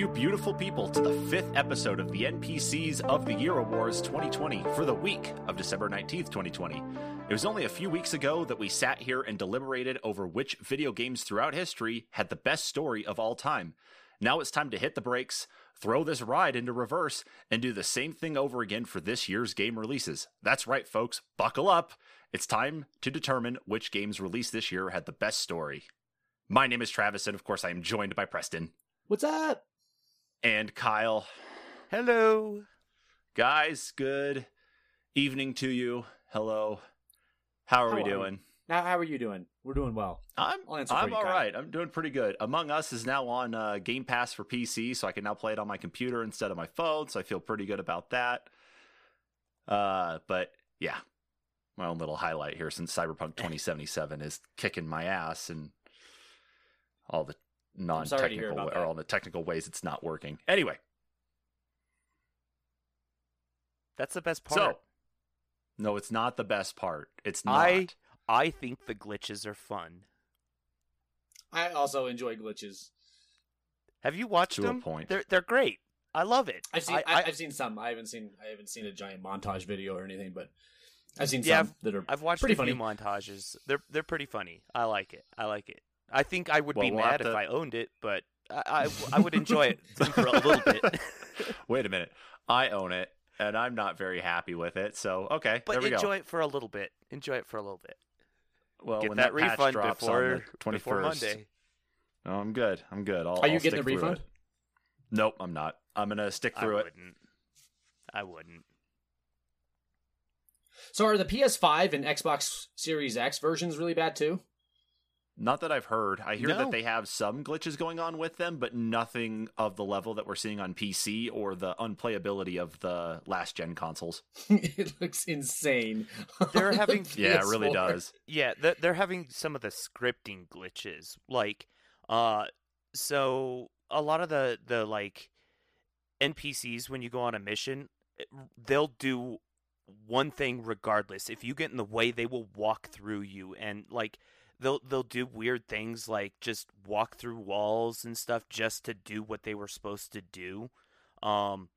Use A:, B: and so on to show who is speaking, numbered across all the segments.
A: You beautiful people, to the fifth episode of the NPCs of the Year Awards 2020 for the week of December 19th, 2020. It was only a few weeks ago that we sat here and deliberated over which video games throughout history had the best story of all time. Now it's time to hit the brakes, throw this ride into reverse, and do the same thing over again for this year's game releases. That's right, folks, buckle up. It's time to determine which games released this year had the best story. My name is Travis, and of course, I am joined by Preston
B: What's up?
A: And Kyle.
C: Hello.
A: Guys, good evening to you. Hello. How are
B: How
A: we
B: are
A: doing?
B: Now, how are you doing? We're doing well.
A: I'm I'm all right. I'm doing pretty good. Among Us is now on uh, Game Pass for PC, so I can now play it on my computer instead of my phone. So I feel pretty good about that. Uh, but yeah, my own little highlight here since Cyberpunk 2077 is kicking my ass and all the
B: sorry to hear
A: non-technical or
B: that.
A: all the technical ways it's not working. Anyway,
C: That's the best part.
A: so no, it's not the best part. It's not.
C: I I think the glitches are fun.
B: I also enjoy glitches.
C: Have you watched
A: To a
C: them?
A: point.
C: They're they're great. I love it.
B: I've seen.
C: I,
B: I,
C: I,
B: have seen some. I haven't seen. I haven't seen a giant montage video or anything, but I've seen
C: Yeah,
B: some that are.
C: I've watched
B: pretty
C: a few
B: funny.
C: montages. They're they're pretty funny. I like it. I like it. I think I would
A: Well,
C: be
A: we'll
C: mad
A: have
C: if
A: to-
C: I owned it, but I I, I would enjoy it for a little bit.
A: Wait a minute. I own it, and I'm not very happy with it. So okay,
C: but
A: there we
C: enjoy
A: go.
C: it for a little bit. Enjoy it for a little bit.
A: Well,
C: Get
A: when
C: that,
A: that, patch
C: refund
A: drops
C: before
A: on the 21st,
C: before Monday.
A: Oh, I'm good. I'm good. I'll,
B: Are you
A: I'll
B: getting
A: stick
B: the refund?
A: it. Nope, I'm not. I'm gonna stick
C: I
A: through it.
C: I wouldn't. I wouldn't.
B: So are the PS5 and Xbox Series X versions really bad too?
A: Not that I've heard. I hear
C: No.
A: that they have some glitches going on with them, but nothing of the level that we're seeing on PC or the unplayability of the last gen consoles.
B: it looks insane.
C: They're having-
A: Yeah, it really does.
C: Yeah, they're, they're having some of the scripting glitches. Like, uh, so a lot of the the like NPCs when you go on a mission, eh, they'll do one thing regardless. If you get in the way, they will walk through you, and like they'll they'll do weird things like just walk through walls and stuff just to do what they were supposed to do. Um,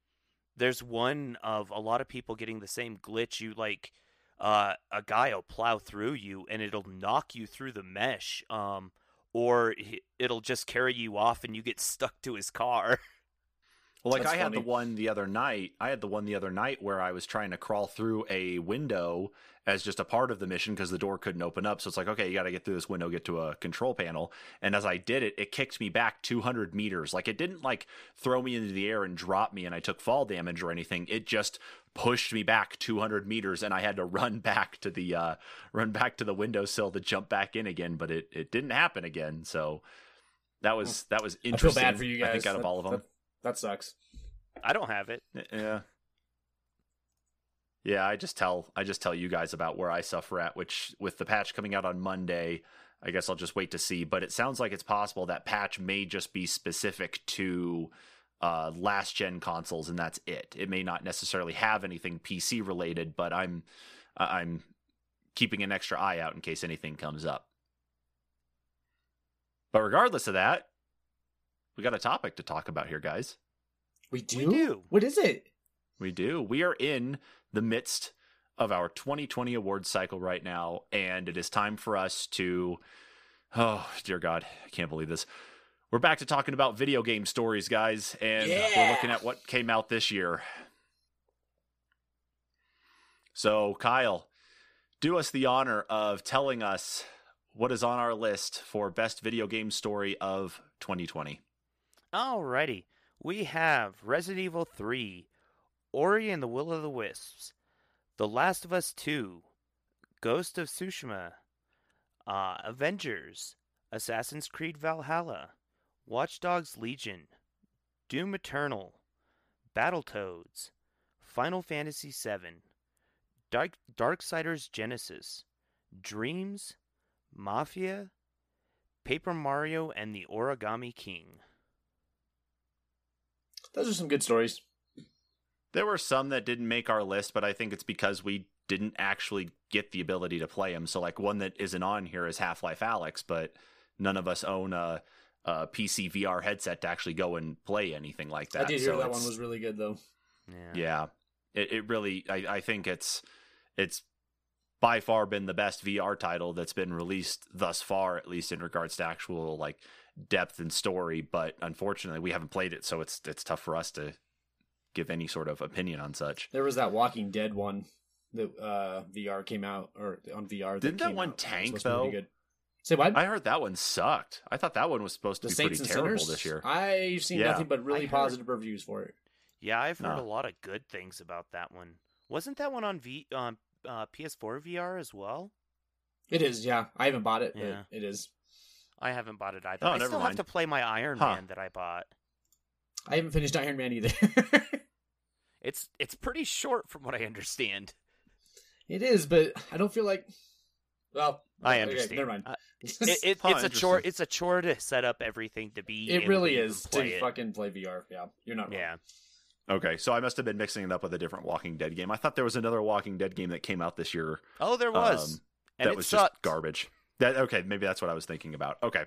C: there's one of a lot of people getting the same glitch. You like uh, a guy will plow through you and it'll knock you through the mesh, um, or it'll just carry you off and you get stuck to his car.
A: Well, like
B: That's
A: I had the one the other night. I had the one the other night where I was trying to crawl through a window as just a part of the mission because the door couldn't open up. So it's like, okay, you got to get through this window, get to a control panel. And as I did it, it kicked me back 200 meters. Like it didn't like throw me into the air and drop me and I took fall damage or anything. It just pushed me back 200 meters and I had to run back to the uh run back to the windowsill to jump back in again, but it it didn't happen again. So that was that was interesting.
B: I feel bad for you guys.
A: I think out of
B: That-
A: all of them.
B: That, that sucks.
C: I don't have it.
A: Yeah. Yeah, I just tell I just tell you guys about where I suffer at, which with the patch coming out on Monday, I guess I'll just wait to see. But it sounds like it's possible that patch may just be specific to uh, last gen consoles, and that's it. It may not necessarily have anything PC related, but I'm I- I'm keeping an extra eye out in case anything comes up. But regardless of that, we got a topic to talk about here, guys.
B: We do.
C: We do.
B: What is it?
A: We do. We are in the midst of our 2020 awards cycle right now, and it is time for us to. Oh, dear God. I can't believe this. We're back to talking about video game stories, guys, and we're looking at what came out this year. So, Kyle, do us the honor of telling us what is on our list for best video game story of 2020.
C: Alrighty. We have Resident Evil 3, Ori and the Will of the Wisps, The Last of Us 2, Ghost of Tsushima, uh, Avengers, Assassin's Creed Valhalla, Watch Dogs Legion, Doom Eternal, Battletoads, Final Fantasy VII, Dark Darksiders Genesis, Dreams, Mafia, Paper Mario and the Origami King.
B: Those are some good stories.
A: There were some that didn't make our list, but I think it's because we didn't actually get the ability to play them. So, like one that isn't on here is Half Life Alyx, but none of us own a a PC VR headset to actually go and play anything like that.
B: I did hear
A: So
B: that one was really good though.
C: Yeah.
A: yeah, it, it really. I, I think it's it's by far been the best VR title that's been released thus far, at least in regards to actual like depth and story. But unfortunately, we haven't played it, so it's it's tough for us to give any sort of opinion on such.
B: There was that Walking Dead one that uh, VR came out or on VR.
A: Didn't that
B: came
A: one
B: out.
A: Tank,
B: supposed to be really
A: though?
B: good. Say what?
A: I heard that one sucked. I thought that one was supposed to
B: the
A: be
B: Saints
A: pretty terrible
B: Sinners
A: this year.
B: I've seen
A: Yeah.
B: nothing but really
C: heard-
B: positive reviews for it.
C: Yeah, I've heard
A: No.
C: a lot of good things about that one. Wasn't that one on V on uh, PS4 VR as well?
B: It is, yeah. I haven't bought it,
C: Yeah.
B: but it is.
C: I haven't bought it either.
A: Oh,
C: I
A: never
C: still
A: mind.
C: have to play my Iron
A: Huh.
C: Man that I bought.
B: I haven't finished Iron Man either.
C: It's it's pretty short from what I understand.
B: it is, but I don't feel like. Well,
C: I
B: okay,
C: understand.
B: never mind.
C: Uh, It, it,
A: Huh,
C: it's a chore. It's a chore to set up everything to be.
B: it really is to
C: play it.
B: fucking play VR. Yeah, you're not wrong.
C: Yeah.
A: Okay, so I must have been mixing it up with a different Walking Dead game. I thought there was another Walking Dead game that came out this year
C: Oh, there was,
A: um,
C: and
A: that
C: it
A: was
C: sucked.
A: just garbage. That okay, maybe that's what I was thinking about. Okay,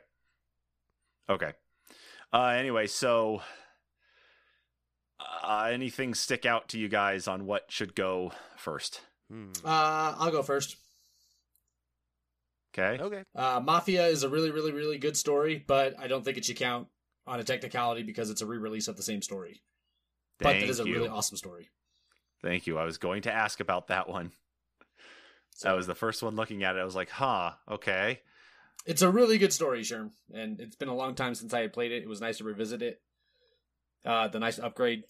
A: okay. Uh, anyway, so uh, anything stick out to you guys on what should go first?
C: Hmm.
B: Uh, I'll go first.
A: Okay,
C: Okay.
B: Uh, Mafia is a really, really, really good story, but I don't think it should count on a technicality because it's a re-release of the same story. but it is a
A: you,
B: really awesome story.
A: thank you. I was going to ask about that one.
B: So
A: That was the first one looking at it. I was like, huh, okay.
B: it's a really good story, Sherm, and it's been a long time since I had played it. It was nice to revisit it. Uh, the nice upgrade.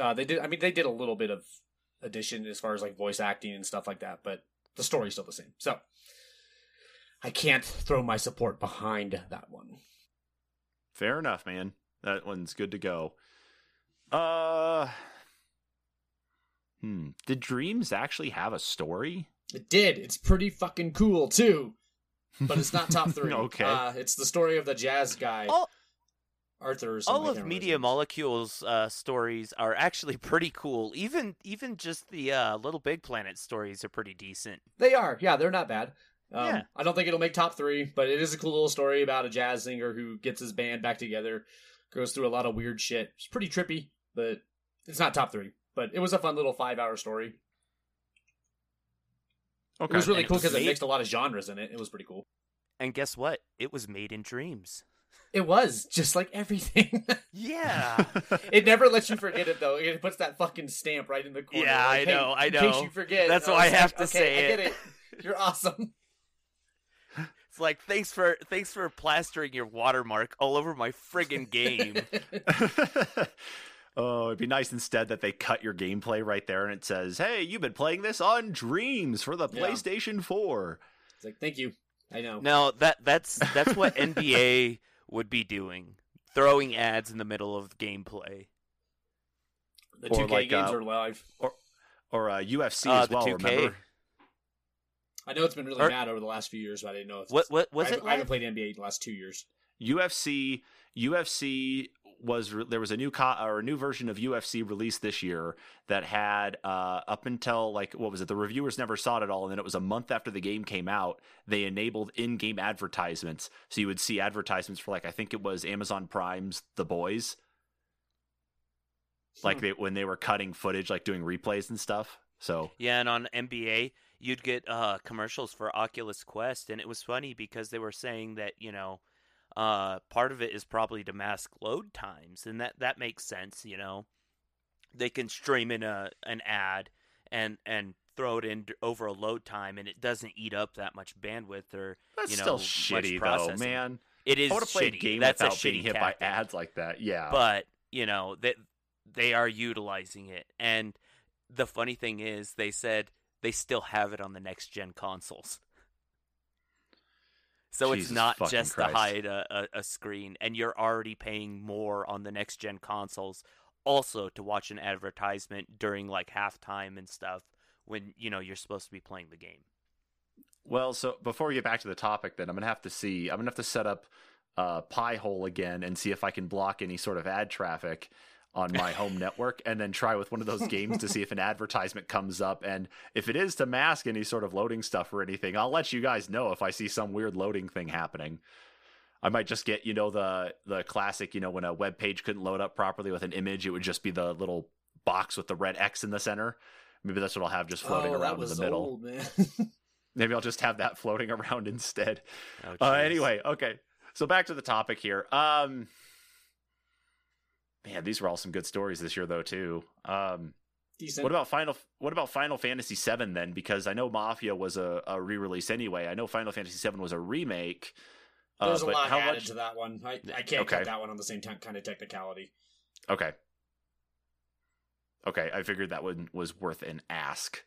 B: Uh, they did. I mean, they did a little bit of addition as far as like voice acting and stuff like that, but the story's still the same. So I can't throw my support behind that one.
A: Fair enough, man. That one's good to go. Uh Hmm. Did Dreams actually have a story?
B: It did. It's pretty fucking cool too, but it's not top three.
A: okay.
B: Uh, it's the story of the jazz guy,
C: All,
B: Arthur.
C: All of Media
B: his.
C: Molecule's uh, stories are actually pretty cool. Even even just the uh, Little Big Planet stories are pretty decent.
B: They are. Yeah, they're not bad. Um,
C: Yeah.
B: I don't think it'll make top three, but it is a cool little story about a jazz singer who gets his band back together, goes through a lot of weird shit. It's pretty trippy, but it's not top three. But it was a fun little five-hour story.
A: Okay.
B: It was really
C: And
B: cool because it
C: made-
B: mixed a lot of genres in it. It was pretty cool.
C: And guess what? It was made in dreams.
B: It was just like everything.
C: Yeah.
B: it never lets you forget it though. It puts that fucking stamp right in the corner.
C: Yeah,
B: like,
C: I
B: hey,
C: know, I
B: in case
C: know.
B: you forget.
C: That's
B: And
C: why
B: was
C: I have
B: like,
C: to
B: okay,
C: say
B: I
C: it.
B: get it. You're awesome.
C: It's like thanks for thanks for plastering your watermark all over my friggin' game.
A: Oh, it'd be nice instead that they cut your gameplay right there and it says, "Hey, you've been playing this on Dreams for the
B: Yeah.
A: PlayStation 4."
B: It's like, thank you. I know.
C: no, that that's that's what NBA would be doing. Throwing ads in the middle of gameplay.
B: The 2K
A: like,
B: games
A: uh,
B: are live.
A: Or uh, UFC
C: Uh,
A: as
C: the
A: well,
C: 2K.
A: remember?
B: I know it's been really
C: Or-
B: bad over the last few years, but I didn't know. If
C: What
B: it's-
C: what was
B: I,
C: it?
B: I haven't played NBA in the last two years.
A: UFC UFC was re- there was a new co- or a new version of UFC released this year that had uh, up until like what was it? The reviewers never saw it at all and then it was a month after the game came out they enabled in-game advertisements. So you would see advertisements for like I think it was Amazon Prime's The Boys. Like
B: Hmm.
A: they when they were cutting footage like doing replays and stuff. So
C: Yeah, and on NBA, you'd get uh, commercials for Oculus Quest, and it was funny because they were saying that you know, uh, part of it is probably to mask load times, and that that makes sense. You know, they can stream in a an ad and and throw it in over a load time, and it doesn't eat up that much bandwidth or
A: that's
C: you know,
A: still
C: much
A: shitty though
C: processing.
A: man
C: it is
A: I want to play a
C: shitty.
A: game
C: That's a
A: without being
C: shitty
A: hit
C: tactic.
A: by ads like that yeah
C: but you know that they are utilizing it and the funny thing is they said they still have it on the next gen consoles so
A: Jesus
C: it's not just
A: Christ.
C: to hide a, a, a screen and you're already paying more on the next gen consoles also to watch an advertisement during like halftime and stuff when you know you're supposed to be playing the game
A: Well, so before we get back to the topic, then I'm gonna have to see. I'm gonna have to set up uh, Pi-hole again and see if I can block any sort of ad traffic on my home network, and then try with one of those games to see if an advertisement comes up. And if it is to mask any sort of loading stuff or anything, I'll let you guys know if I see some weird loading thing happening. I might just get you know the the classic you know when a web page couldn't load up properly with an image, it would just be the little box with the red X in the center. Maybe that's what I'll have just floating
B: oh, that
A: around in the middle.
B: old, man.
A: Maybe I'll just have that floating around instead.
C: Oh,
A: Uh, anyway, okay. So back to the topic here. Um, man, these were all some good stories this year, though. Too. Um,
B: Decent.
A: what about Final? What about Final Fantasy VII then? Because I know Mafia was a, a re-release anyway. I know Final Fantasy VII was a remake. Uh,
B: There's a lot
A: how
B: added
A: much?
B: to that one. I, I can't
A: Okay.
B: cut that one on the same t- kind of technicality.
A: Okay. Okay, I figured that one was worth an ask.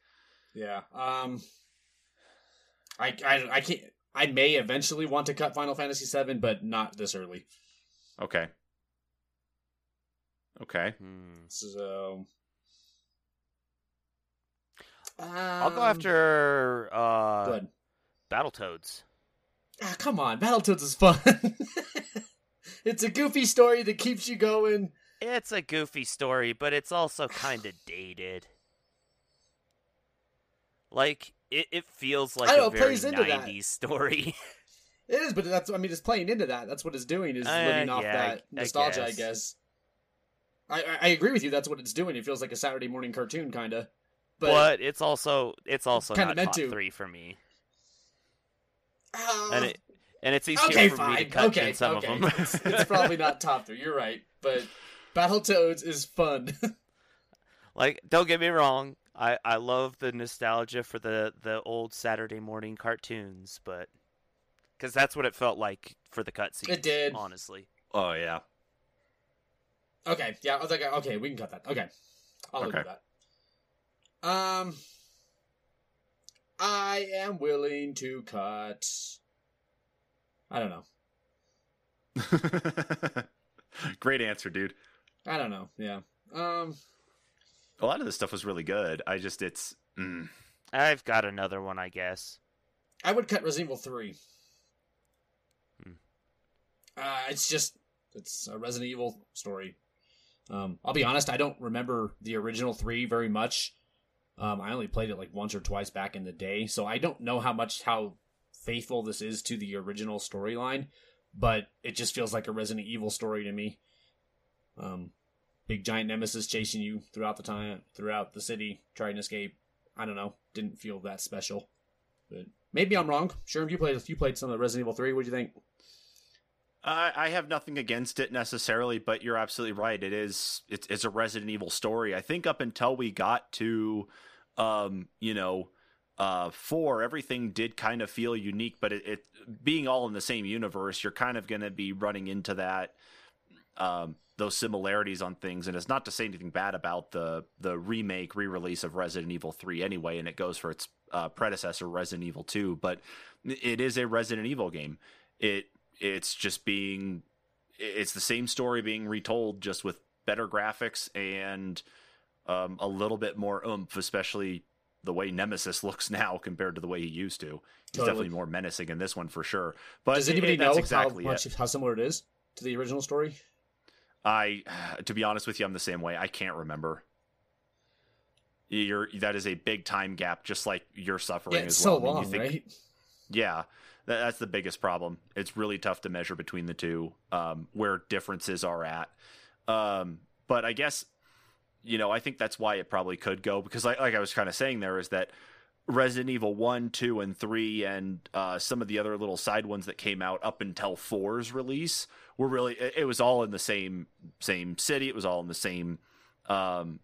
B: Yeah. Um. I, I I can't. I may eventually want to cut Final Fantasy VII, but not this early.
A: Okay. Okay.
C: Hmm.
B: So.
C: I'll go
B: Um,
C: after uh,
B: Good.
C: Battletoads.
B: Ah, come on, Battletoads is fun. it's a goofy story that keeps you going.
C: It's a goofy story, but it's also kind of dated. Like it, it feels like
B: know,
C: a
B: it
C: very
B: plays into that.
C: '90s story.
B: It is, but that's I mean, it's playing into that. That's what it's doing is
C: Uh,
B: living off
C: yeah,
B: that nostalgia. I
C: guess.
B: guess. I, I I agree with you. That's what it's doing. It feels like a Saturday morning cartoon, kind of.
C: but,
B: But,
C: it's also it's also
B: kinda meant
C: top
B: to.
C: three for me,
B: uh,
C: and it and it's easier
B: okay,
C: for
B: fine.
C: me to cut
B: okay,
C: than some
B: okay.
C: of them.
B: it's, it's probably not top three. You're right, but Battletoads is fun.
C: like don't get me wrong, I I love the nostalgia for the the old Saturday morning cartoons, but because that's what it felt like for the cutscenes.
B: It did.
C: honestly.
A: Oh yeah.
B: Okay, yeah. I was like, okay, we can cut that. Okay, I'll live
A: Okay.
B: with that. Um, I am willing to cut. I don't know.
A: Great answer, dude.
B: I don't know. Yeah. Um.
A: A lot of this stuff was really good. I just it's mm,
C: I've got another one, I guess.
B: I would cut Resident Evil Three.
C: Hmm.
B: Uh, it's just it's a Resident Evil story. Um, I'll be honest, I don't remember the original three very much. Um, I only played it like once or twice back in the day, so I don't know how much how faithful this is to the original storyline. But it just feels like a Resident Evil story to me. Um, big giant nemesis chasing you throughout the time, throughout the city, trying to escape. I don't know, didn't feel that special. But maybe I'm wrong. Sure, if you played if you played some of the Resident Evil Three, what do you think?
A: I, have nothing against it necessarily, but you're absolutely right. It is it's, it's a Resident Evil story. I think up until we got to, um, you know, uh, four, everything did kind of feel unique. But it, it being all in the same universe, you're kind of going to be running into that, um, those similarities on things. And it's not to say anything bad about the the remake re-release of Resident Evil three anyway, and it goes for its uh, predecessor Resident Evil two, but it is a Resident Evil game. It it's just being it's the same story being retold just with better graphics and um, a little bit more oomph especially the way nemesis looks now compared to the way he used to he's
B: Totally.
A: definitely more menacing in this one for sure but
B: Does anybody
A: it-
B: know
A: exactly
B: how
A: it.
B: how similar it is to the original story?
A: i to be honest with you i'm the same way i can't remember you're that is a big time gap just like you're suffering
B: Yeah, it's
A: as
B: so
A: well I mean, you
B: long,
A: think-
B: right?
A: Yeah, that, that's the biggest problem. It's really tough to measure between the two um, where differences are at. Um, but I guess you know I think that's why it probably could go because like, like I was kind of saying there is that Resident Evil one, two, and three, and uh, some of the other little side ones that came out up until 4's release were really it, it was all in the same same city. It was all in the same. Um,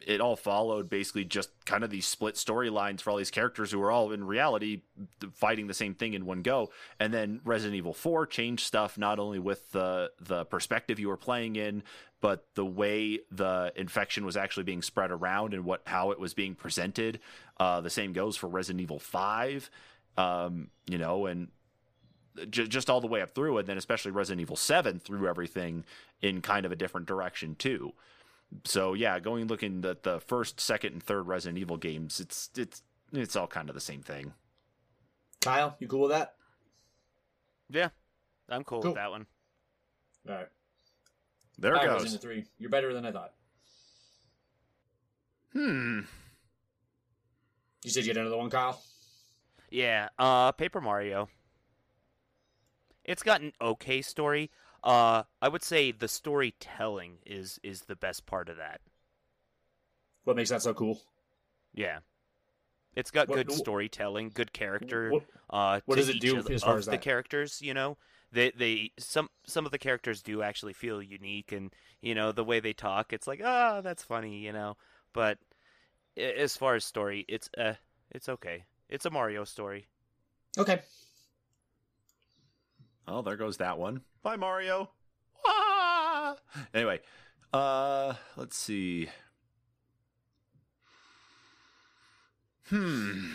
A: it all followed basically just kind of these split storylines for all these characters who were all in reality fighting the same thing in one go. And then Resident Evil 4 changed stuff not only with the the perspective you were playing in, but the way the infection was actually being spread around and what how it was being presented. Uh, the same goes for Resident Evil 5. Um, you know, and j- just all the way up through, and then especially Resident Evil Seven threw everything in kind of a different direction too. So yeah, going looking at the first, second, and third Resident Evil games, it's it's it's all kind of the same thing.
B: Kyle, you cool with that?
C: Yeah, I'm cool,
B: Cool.
C: with that one.
B: All right.
A: There
B: All
A: it goes.
B: Resident Three. You're better than I thought.
A: Hmm.
B: You said you had another one, Kyle.
C: Yeah, uh, Paper Mario. it's got an okay story. Uh, I would say the storytelling is is the best part of that.
B: What makes that so cool?
C: Yeah, it's got
B: What-
C: good storytelling, good character.
B: What,
C: uh,
B: what does it do
C: of,
B: as far
C: of
B: as
C: the
B: that?
C: characters? You know, they they some some of the characters do actually feel unique, and you know the way they talk, it's like ah, that's funny, you know. But as far as story, it's uh, it's okay. It's a Mario story.
B: okay.
A: Oh, there goes that one. Bye, Mario. Ah! Anyway, uh, let's see. Hmm.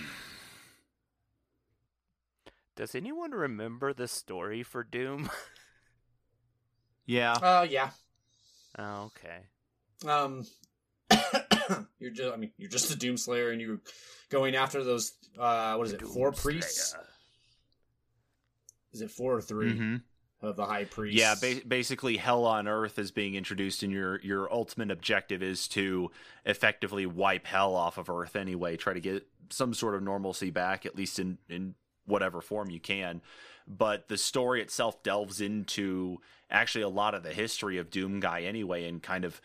C: Does anyone remember the story for Doom?
A: Yeah.
B: Uh, yeah.
C: oh, okay.
B: Um, you're just, I mean, you're just a Doomslayer, and you're going after those. Uh, what is it? Four priests?
C: Doomslayer.
B: Is it four or 3
A: Mhm.
B: of the high priests?
A: Yeah, ba- basically, hell on earth is being introduced, and your your ultimate objective is to effectively wipe hell off of Earth anyway. Try to get some sort of normalcy back, at least in in whatever form you can. But the story itself delves into actually a lot of the history of Doom Guy anyway, and kind of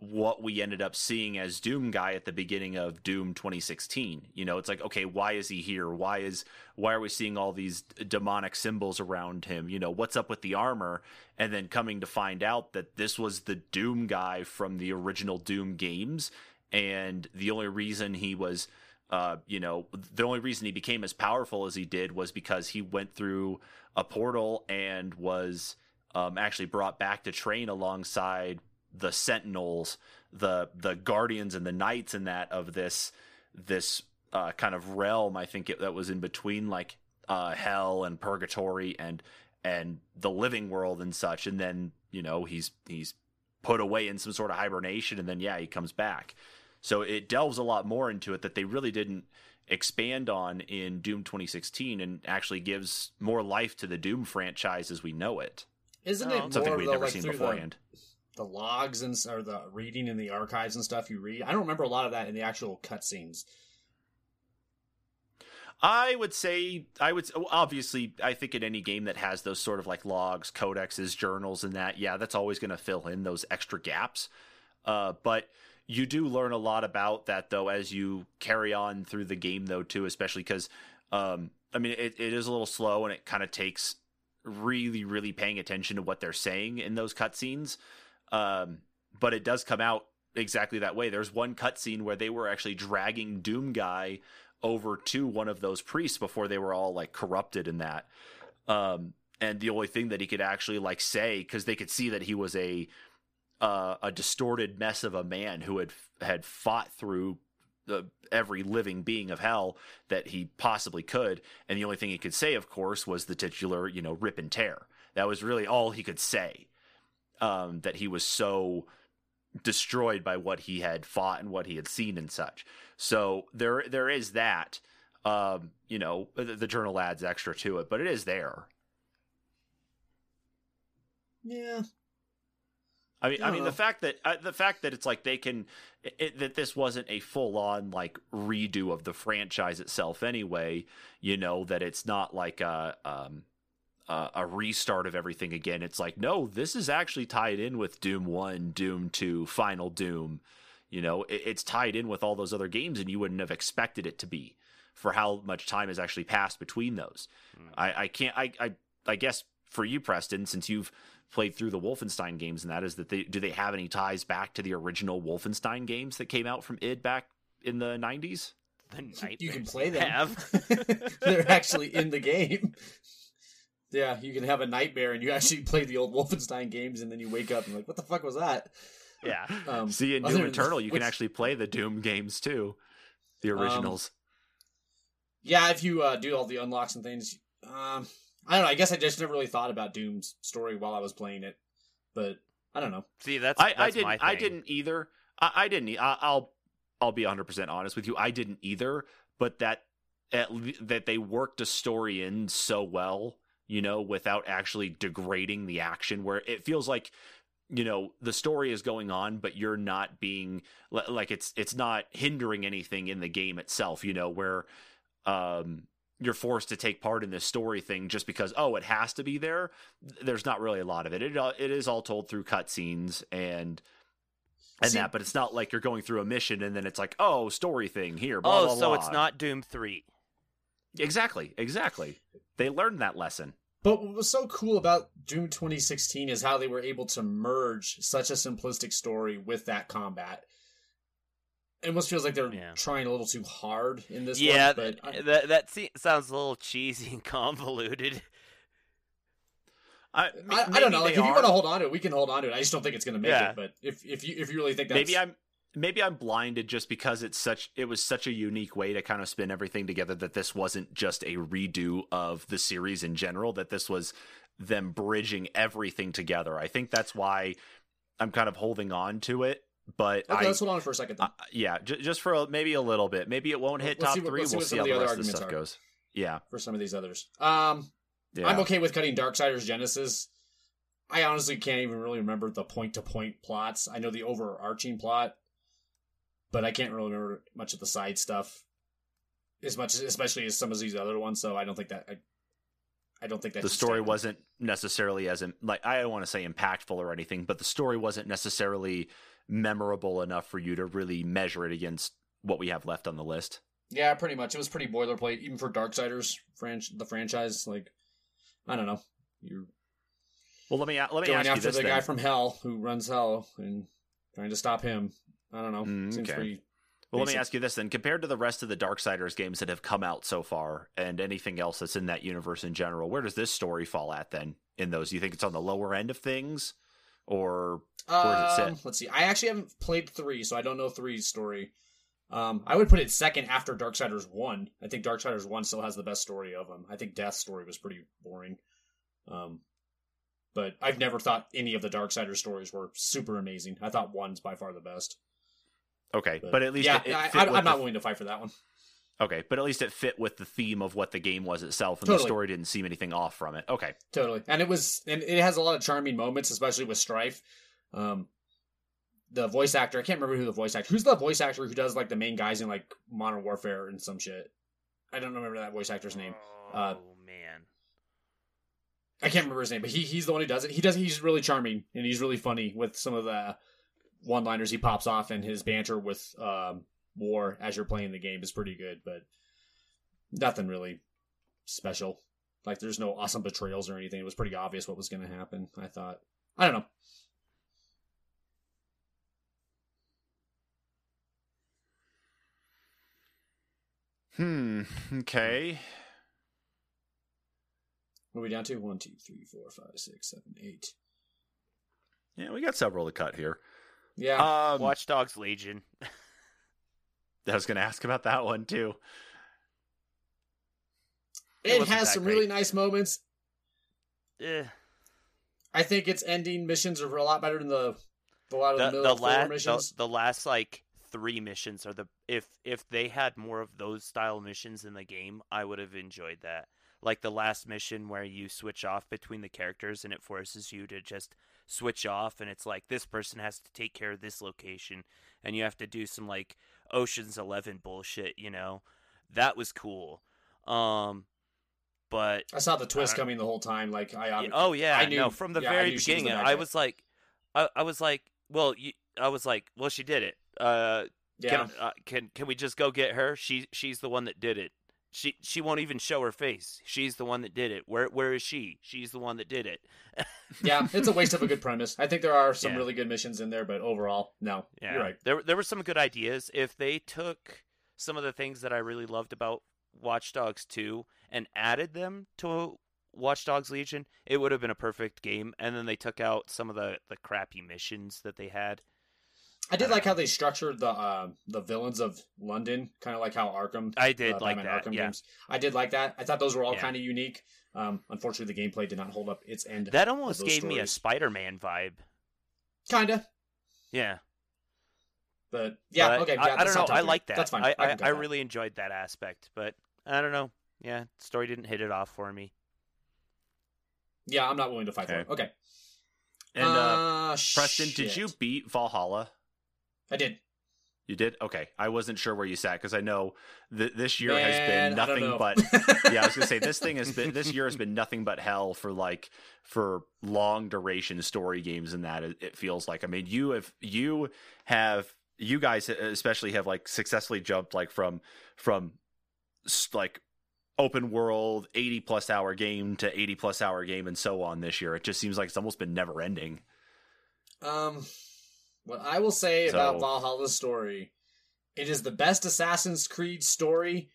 A: what we ended up seeing as Doom Guy at the beginning of Doom 2016. You know, it's like, okay, why is he here? Why is why are we seeing all these demonic symbols around him? You know, what's up with the armor? And then coming to find out that this was the Doom Guy from the original Doom games, and the only reason he was uh, you know, the only reason he became as powerful as he did was because he went through a portal and was um, actually brought back to train alongside the Sentinels, the the Guardians and the Knights in that of this this uh, kind of realm. I think it, that was in between like uh, hell and purgatory and and the living world and such. And then you know he's he's put away in some sort of hibernation, and then yeah, he comes back. So it delves a lot more into it that they really didn't expand on in Doom 2016 and actually gives more life to the Doom franchise as we know it.
B: Isn't
C: Oh,
B: it
A: Something we'd
B: though,
A: never
B: like
A: seen
B: through the,
A: beforehand.
B: The logs and or the reading in the archives and stuff you read? I don't remember a lot of that in the actual cutscenes.
A: I would say I would obviously I think in any game that has those sort of like logs, codexes, journals, and that yeah, that's always going to fill in those extra gaps. Uh, but you do learn a lot about that though as you carry on through the game though too, especially because um, I mean it, it is a little slow and it kind of takes really really paying attention to what they're saying in those cutscenes. Um, but it does come out exactly that way. There's one cutscene where they were actually dragging Doom Guy over to one of those priests before they were all like corrupted in that. Um, and the only thing that he could actually like say, because they could see that he was a uh, a distorted mess of a man who had had fought through the, every living being of hell that he possibly could, and the only thing he could say, of course, was the titular, you know, rip and tear. That was really all he could say. Um, that he was so destroyed by what he had fought and what he had seen and such. So there there is that. Um, you know, the, the journal adds extra to it, but it is there.
B: Yeah,
A: I mean, I,
B: I
A: mean the fact that uh, the fact that it's like they can it, that this wasn't a full on like redo of the franchise itself anyway. You know that it's not like a um a, a restart of everything again. It's like no, this is actually tied in with Doom One, Doom Two, Final Doom. You know, it, it's tied in with all those other games, and you wouldn't have expected it to be for how much time has actually passed between those. Mm. I, I can't. I, I I guess for you, Preston, since you've played through the Wolfenstein games, and that is that they do they have any ties back to the original Wolfenstein games that came out from id back in the nineties?
C: The
B: you can play them.
C: Have.
B: They're actually in the game. Yeah, you can have a nightmare and you actually play the old Wolfenstein games, and then you wake up and like, what the fuck was that?
C: yeah.
B: Um,
A: See, in
B: other
A: Doom
B: than-
A: Eternal, you
B: which-
A: can actually play the Doom games too, the originals.
B: Yeah, if you uh, do all the unlocks and things, um, I don't know. I guess I just never really thought about Doom's story while I was playing it, but I don't know.
C: See, that's
A: I,
C: that's
A: I didn't.
C: thing.
A: I didn't either. I, I didn't. e- I, I'll. I'll be 100 percent honest with you. I didn't either. But that at that they worked a story in so well, you know, without actually degrading the action, where it feels like you know the story is going on but you're not being like it's it's not hindering anything in the game itself you know where um you're forced to take part in this story thing just because oh it has to be there. There's not really a lot of it. It it is all told through cutscenes and and
B: See-
A: that, but it's not like you're going through a mission and then it's like oh story thing here. Blah,
C: oh,
A: blah,
C: so
A: blah.
C: it's not Doom three.
A: exactly exactly. They learned that lesson.
B: But what was so cool about Doom 2016 is how they were able to merge such a simplistic story with that combat. It almost feels like they're
C: Yeah.
B: trying a little too hard in this
C: yeah,
B: one. But I-
C: that that sounds a little cheesy and convoluted.
A: I,
B: I, I don't know. Like,
A: they
B: if you want to hold on to it, we can hold on to it. I just don't think it's going to make
C: Yeah.
B: it. But if if you if you really think that's
A: maybe I'm maybe I'm blinded just because it's such it was such a unique way to kind of spin everything together that this wasn't just a redo of the series in general that this was them bridging everything together. I think that's why I'm kind of holding on to it, but
B: okay.
A: I
B: let's hold on for a second.
A: Uh, yeah, j- just for a, maybe a little bit. Maybe it won't hit
B: Let's
A: top
B: see what-
A: 3.
B: let's see
A: we'll see how the
B: the other
A: rest of the stuff
B: are.
A: goes. Yeah.
B: for some of these others. Um,
A: yeah.
B: I'm okay with cutting Darksiders Genesis. I honestly can't even really remember the point to point plots. I know the overarching plot, but I can't really remember much of the side stuff as much, especially as some of these other ones. So I don't think that I, I don't think that
A: the story wasn't necessarily as like I don't want to say impactful or anything, but the story wasn't necessarily memorable enough for you to really measure it against what we have left on the list.
B: Yeah, pretty much. It was pretty boilerplate, even for Darksiders franch the franchise. Like, I don't know, you're
A: Well, let me let me
B: going
A: ask you
B: after
A: this
B: the
A: then.
B: guy from Hell who runs Hell and trying to stop him. I don't know.
A: Mm,
B: Seems
A: okay.
B: pretty.
A: well, let me ask you this then. Compared to the rest of the Darksiders games that have come out so far, and anything else that's in that universe in general, where does this story fall at then? In those, Do you think it's on the lower end of things, or Where does it
B: Um,
A: sit?
B: let's see. I actually haven't played three, so I don't know three's story. Um, I would put it second after Darksiders one. I think Darksiders one still has the best story of them. I think Death's story was pretty boring. Um, but I've never thought any of the Darksiders stories were super amazing. I thought one's by far the best.
A: Okay,
B: But,
A: but, at least
B: yeah,
A: it, it
B: I,
A: fit
B: I,
A: with
B: I'm not
A: the-
B: willing to fight for that one.
A: okay, but at least it fit with the theme of what the game was itself, and
B: Totally.
A: the story didn't seem anything off from it. Okay,
B: Totally, and it was, and it has a lot of charming moments, especially with Strife. Um, the voice actor, I can't remember who the voice actor. Who's the voice actor who does like the main guys in like Modern Warfare and some shit? I don't remember that voice actor's name.
C: Oh
B: Uh,
C: man.
B: I can't remember his name, but he he's the one who does it. He does. He's really charming and he's really funny with some of the one-liners he pops off, and his banter with um, War as you're playing the game is pretty good, but nothing really special. Like there's no awesome betrayals or anything. It was pretty obvious what was going to happen. I thought. I don't know.
A: hmm, okay.
B: What are we down to? One, two, three, four, five, six, seven, eight.
A: Yeah, we got several to cut here.
B: Yeah.
A: Um,
C: Watch Dogs Legion.
A: I was going to ask about that one too.
C: it
B: it has some
C: great.
B: really nice moments.
C: Yeah.
B: I think its ending missions are a lot better than the the lot of the,
C: the
B: middle
C: the,
B: of
C: la- the
B: missions.
C: the last like three missions are the if if they had more of those style missions in the game, I would have enjoyed that. Like the last mission where you switch off between the characters and it forces you to just switch off and it's like this person has to take care of this location and you have to do some like Ocean's 11 bullshit, you know. That was cool. Um but
B: I saw the twist coming the whole time. Like I, um,
C: oh yeah,
B: I knew-
C: no, from the
B: yeah,
C: very
B: knew she was the
C: beginning, I was like, I, I was like, well, you, I was like, well, she did it. Uh,
B: yeah,
C: can, uh, can can we just go get her? She she's the one that did it. She she won't even show her face. She's the one that did it. Where where is she? She's the one that did it.
B: yeah. It's a waste of a good premise. I think there are some
C: Yeah.
B: really good missions in there, but overall, no.
C: Yeah,
B: You're right.
C: There there were some good ideas. If they took some of the things that I really loved about Watch Dogs 2 and added them to Watch Dogs Legion, it would have been a perfect game. And then they took out some of the the crappy missions that they had.
B: I did like how they structured the uh, the villains of London, kind of like how Arkham.
C: I did
B: uh,
C: like
B: Batman
C: that.
B: Arkham
C: yeah.
B: games. I did like that. I thought those were all
C: Yeah.
B: kind of unique. Um, unfortunately, the gameplay did not hold up its end.
C: That almost
B: those
C: gave me a. Spider-Man vibe.
B: Kinda,
C: Yeah.
B: but yeah,
C: But
B: okay. Yeah,
C: I, I don't know. I like that.
B: That's fine.
C: I,
B: I,
C: I,
B: can cut that.
C: really enjoyed that aspect, but I don't know. Yeah, story didn't hit it off for me.
B: Yeah, I'm not willing to fight for
A: Okay.
B: it. Okay.
A: And uh,
B: uh,
A: Preston, did you beat Valhalla?
B: I did.
A: You did? Okay. I wasn't sure where you sat because I know th- this year has been nothing but yeah, I was gonna say this thing has been this year has been nothing but hell for like for long duration story games and that it, it feels like. I mean, you have you have you guys especially have like successfully jumped like from from like open world 80 plus hour game to 80 plus hour game and so on this year. It just seems like it's almost been never ending.
B: Um, what I will say about Valhalla's story, it is the best Assassin's Creed story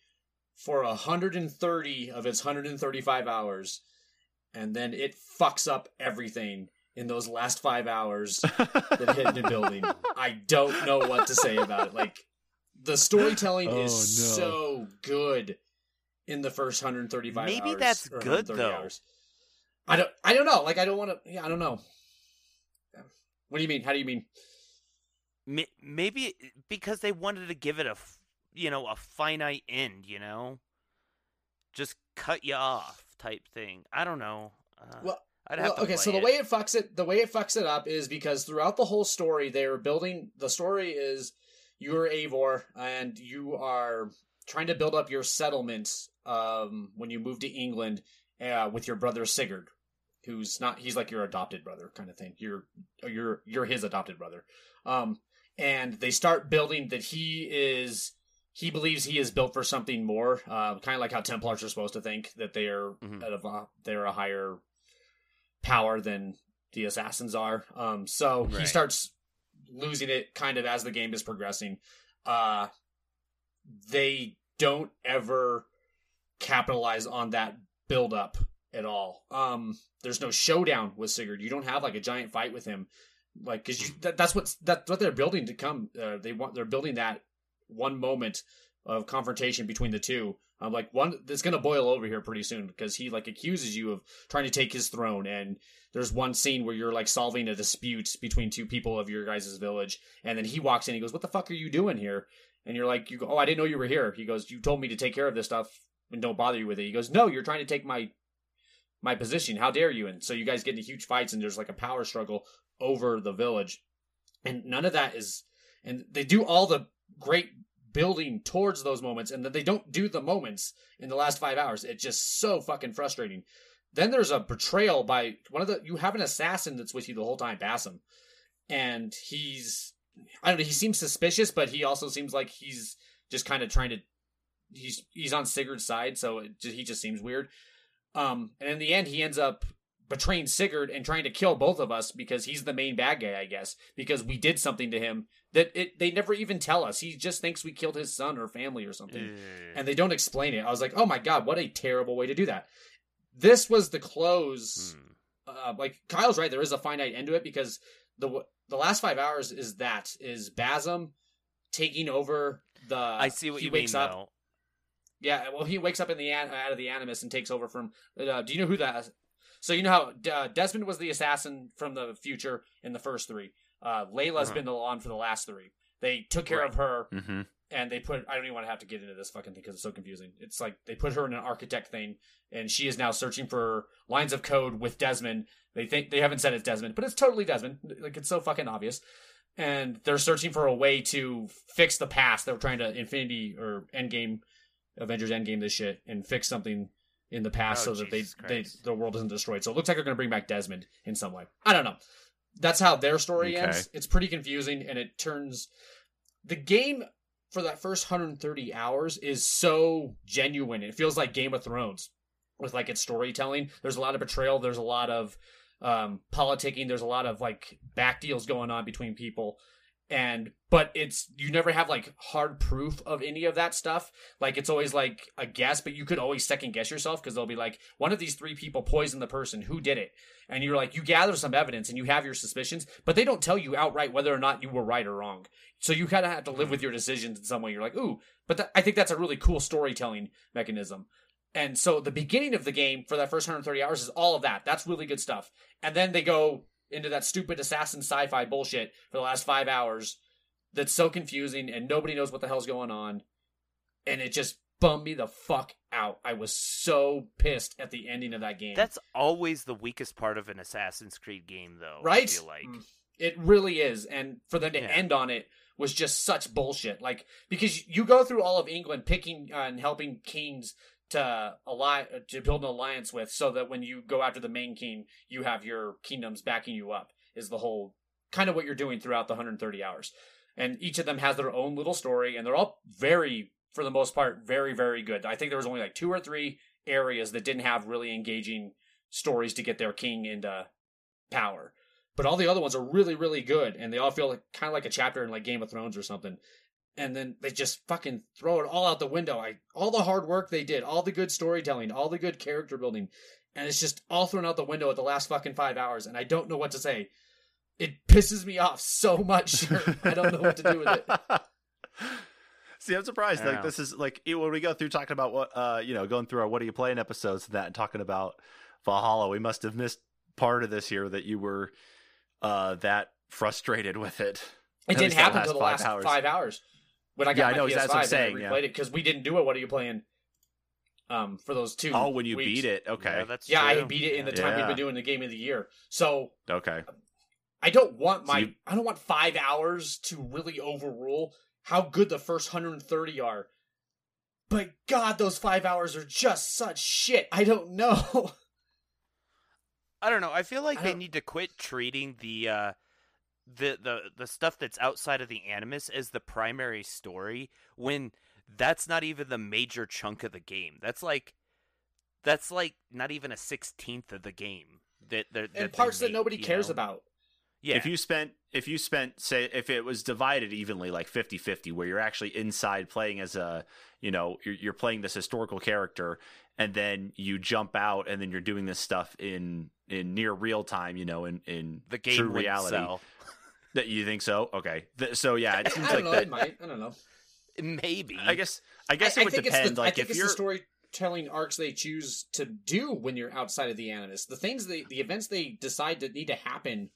B: for 130 of its 135 hours, and then it fucks up everything in those last five hours that hit the building. I don't know what to say about it. Like the storytelling
A: Oh,
B: is
A: no.
B: so good in the first 135
C: Maybe
B: hours,
C: that's good,
B: 130
C: though.
B: hours. I don't I don't know. Like I don't want to yeah, I don't know. What do you mean? How do you mean?
C: Ma- Maybe because they wanted to give it a you know, a finite end. You know, just cut you off type thing. I don't know. Uh,
B: Well, Well,
C: to
B: okay, so the
C: it.
B: way it fucks it, the way it fucks it up is because throughout the whole story, they are building. The story is you are Eivor and you are trying to build up your settlement. Um, when you move to England, uh, with your brother Sigurd, who's not, he's like your adopted brother, kind of thing. You're, you're, you're his adopted brother. Um, and they start building that he is. He believes he is built for something more, uh, kind of like how Templars are supposed to think that they are
C: Mhm.
B: at a, they're a higher power than the assassins are. Um, so he starts losing it kind of as the game is progressing. Uh, they don't ever capitalize on that build up at all. Um, there's no showdown with Sigurd. You don't have like a giant fight with him, like because that, that's what that's what they're building to come. Uh, they want they're building that one moment of confrontation between the two. I'm like one that's gonna boil over here pretty soon because he like accuses you of trying to take his throne and there's one scene where you're like solving a dispute between two people of your guys' village and then he walks in he goes what the fuck are you doing here? And you're like you go oh i didn't know you were here. He goes you told me to take care of this stuff and don't bother you with it. He goes no you're trying to take my my position. How dare you? And so you guys get into huge fights and there's like a power struggle over the village. And none of that is and they do all the great building towards those moments and then they don't do the moments in the last five hours. It's just so fucking frustrating. Then there's a betrayal by one of the you have an assassin that's with you the whole time Basim. And he's I don't know he seems suspicious but he also seems like he's just kind of trying to he's he's on Sigurd's side so it, he just seems weird. Um and in the end he ends up betraying Sigurd and trying to kill both of us because he's the main bad guy I guess because we did something to him that it they never even tell us he just thinks we killed his son or family or something
C: Ugh.
B: and they don't explain it. I was like, oh my god, what a terrible way to do that. This was the close.
C: Hmm.
B: Uh, like Kyle's right, there is a finite end to it because the the last five hours is that is Basim taking over the.
C: I see what
B: he
C: you
B: wakes
C: mean
B: up.
C: though.
B: Yeah, well, he wakes up in the out of the Animus and takes over from. Uh, do you know who that? So you know how uh, Desmond was the assassin from the future in the first three. Uh, Layla's
C: Uh-huh.
B: been the on for the last three. They took care
C: Right.
B: of her
A: Mm-hmm.
B: and they put I don't even want to have to get into this fucking thing because it's so confusing. It's like they put her in an architect thing, and she is now searching for lines of code with Desmond. They think they haven't said it's Desmond, but it's totally Desmond. Like it's so fucking obvious. And they're searching for a way to fix the past. They're trying to Infinity or Endgame, Avengers Endgame this shit and fix something in the past
C: Oh,
B: so that they, they the world isn't destroyed. So it looks like they're going to bring back Desmond in some way. I don't know. That's how their story
A: Okay.
B: ends. It's pretty confusing, and it turns the game for that first 130 hours is so genuine. It feels like Game of Thrones with like its storytelling. There's a lot of betrayal. There's a lot of um, politicking. There's a lot of like back deals going on between people. And but it's you never have like hard proof of any of that stuff. Like it's always like a guess, but you could always second guess yourself because they'll be like one of these three people poisoned the person. Who did it? And you're like you gather some evidence and you have your suspicions, but they don't tell you outright whether or not you were right or wrong. So you kind of have to live with mm-hmm. your decisions in some way. You're like, ooh, but th- I think that's a really cool storytelling mechanism. And so the beginning of the game for that first 130 hours is all of that. That's really good stuff. And then they go into that stupid assassin sci-fi bullshit for the last five hours. That's so confusing and nobody knows what the hell's going on. And it just bummed me the fuck out. I was so pissed at the ending of that game.
C: That's always the weakest part of an Assassin's Creed game, though. I
B: right?
C: feel like.
B: Mm. It really is. And for them to
C: Yeah.
B: end on it was just such bullshit. Like because you go through all of England picking uh, and helping kings to ally to build an alliance with, so that when you go after the main king, you have your kingdoms backing you up. Is the whole kind of what you're doing throughout the 130 hours, and each of them has their own little story, and they're all very, for the most part, very very good. I think there was only like two or three areas that didn't have really engaging stories to get their king into power. But all the other ones are really, really good, and they all feel like, kind of like a chapter in like Game of Thrones or something. And then they just fucking throw it all out the window. I all the hard work they did, all the good storytelling, all the good character building, and it's just all thrown out the window at the last fucking five hours. And I don't know what to say. It pisses me off so much. I don't know what to do with it.
A: See, I'm surprised. Like this is like when we go through talking about what uh you know going through our what are you playing episodes and that and talking about Valhalla, we must have missed part of this here that you were uh that frustrated with it.
B: It didn't happen
A: last
B: until the
A: five
B: last
A: hours.
B: five hours when I
A: Yeah,
B: got
A: I know,
B: PS5
A: that's what I'm
B: and
A: saying,
B: I
A: yeah.
B: it because we didn't do it. What are you playing? Um, for those two.
A: Oh, when you
B: weeks.
A: beat it, okay,
C: Yeah, that's
B: Yeah, I beat it in the
C: Yeah.
B: time we've been doing the game of the year. So
A: okay.
B: I don't want
A: So
B: my
A: you-
B: I don't want five hours to really overrule how good the first 130 are. But God, those five hours are just such shit. I don't know.
C: I don't know. I feel like
B: I
C: they need to quit treating the uh the the the stuff that's outside of the animus as the primary story when that's not even the major chunk of the game. That's like that's like not even a sixteenth of the game. That, that, that
B: and
C: they
B: parts that nobody cares
C: know?
B: about.
C: Yeah,
A: If you spent if you spent say if it was divided evenly like 50-50 where you're actually inside playing as a you know you're, you're playing this historical character and then you jump out and then you're doing this stuff in in near real time you know in in
C: the game
A: true reality
C: sell.
A: that you think so okay Th- so yeah it seems
B: I don't
A: like
B: know.
A: that
B: It might. I don't know.
C: Maybe.
A: I guess I guess
B: I,
A: it would depend
B: the,
A: like
B: I think
A: if
B: it's
A: you're
B: the storytelling arcs they choose to do when you're outside of the animus. The things they, the events they decide that need to happen,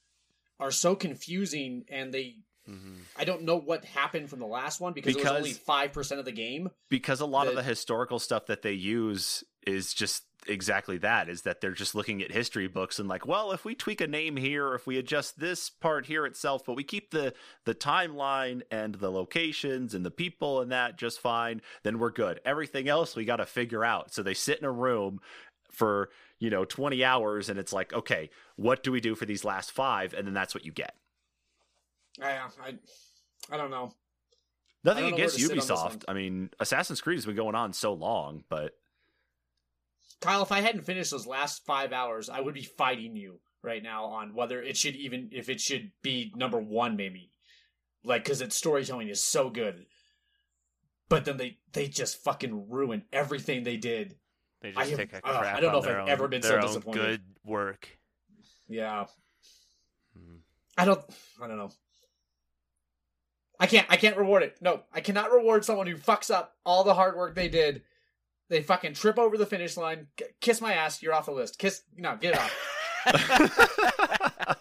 B: are so confusing, and they.
C: Mhm.
B: I don't know what happened from the last one because, it was only five percent of the game.
A: because a lot of
B: the-
A: the historical stuff that they use is just exactly that is that they're just looking at history books and like well if we tweak a name here if we adjust this part here itself but we keep the the timeline and the locations and the people and that just fine then we're good. Everything else we got to figure out. So they sit in a room for you know 20 hours and it's like okay what do we do for these last 5 and then that's what you get.
B: I, I, I don't know.
A: nothing
B: I don't
A: against
B: on
A: ubisoft. i mean assassin's creed has been going on so long but
B: Kyle, if I hadn't finished those last five hours, I would be fighting you right now on whether it should even if it should be number one, maybe. Like, because its storytelling is so good. But then they they just fucking ruin everything they did.
C: They
B: I
C: just
B: have-
C: take a
B: ugh,
C: crap
B: I don't know if I've
C: own,
B: ever been so disappointed.
C: good work.
B: Yeah,
C: Mhm.
B: I don't. I don't know. I can't. I can't reward it. No, I cannot reward someone who fucks up all the hard work they did. They fucking trip over the finish line. K- kiss my ass. You're off the list. Kiss. No, get off.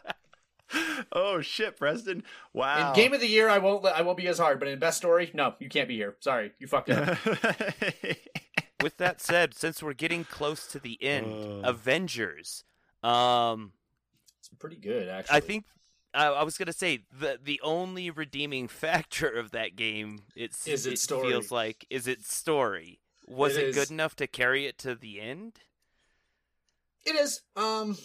A: oh shit, Preston! Wow.
B: In game of the year, I won't. I won't be as hard. But in best story, no, you can't be here. Sorry, you fucked up.
C: With that said, since we're getting close to the end,
A: Uh.
C: Avengers. Um,
B: it's pretty good, actually.
C: I think I, I was gonna say the the only redeeming factor of that game it's
B: Is its
C: it
B: story.
C: feels like is its story. Was
B: It
C: it,
B: is.
C: good enough to carry it to the end?
B: it is. Um,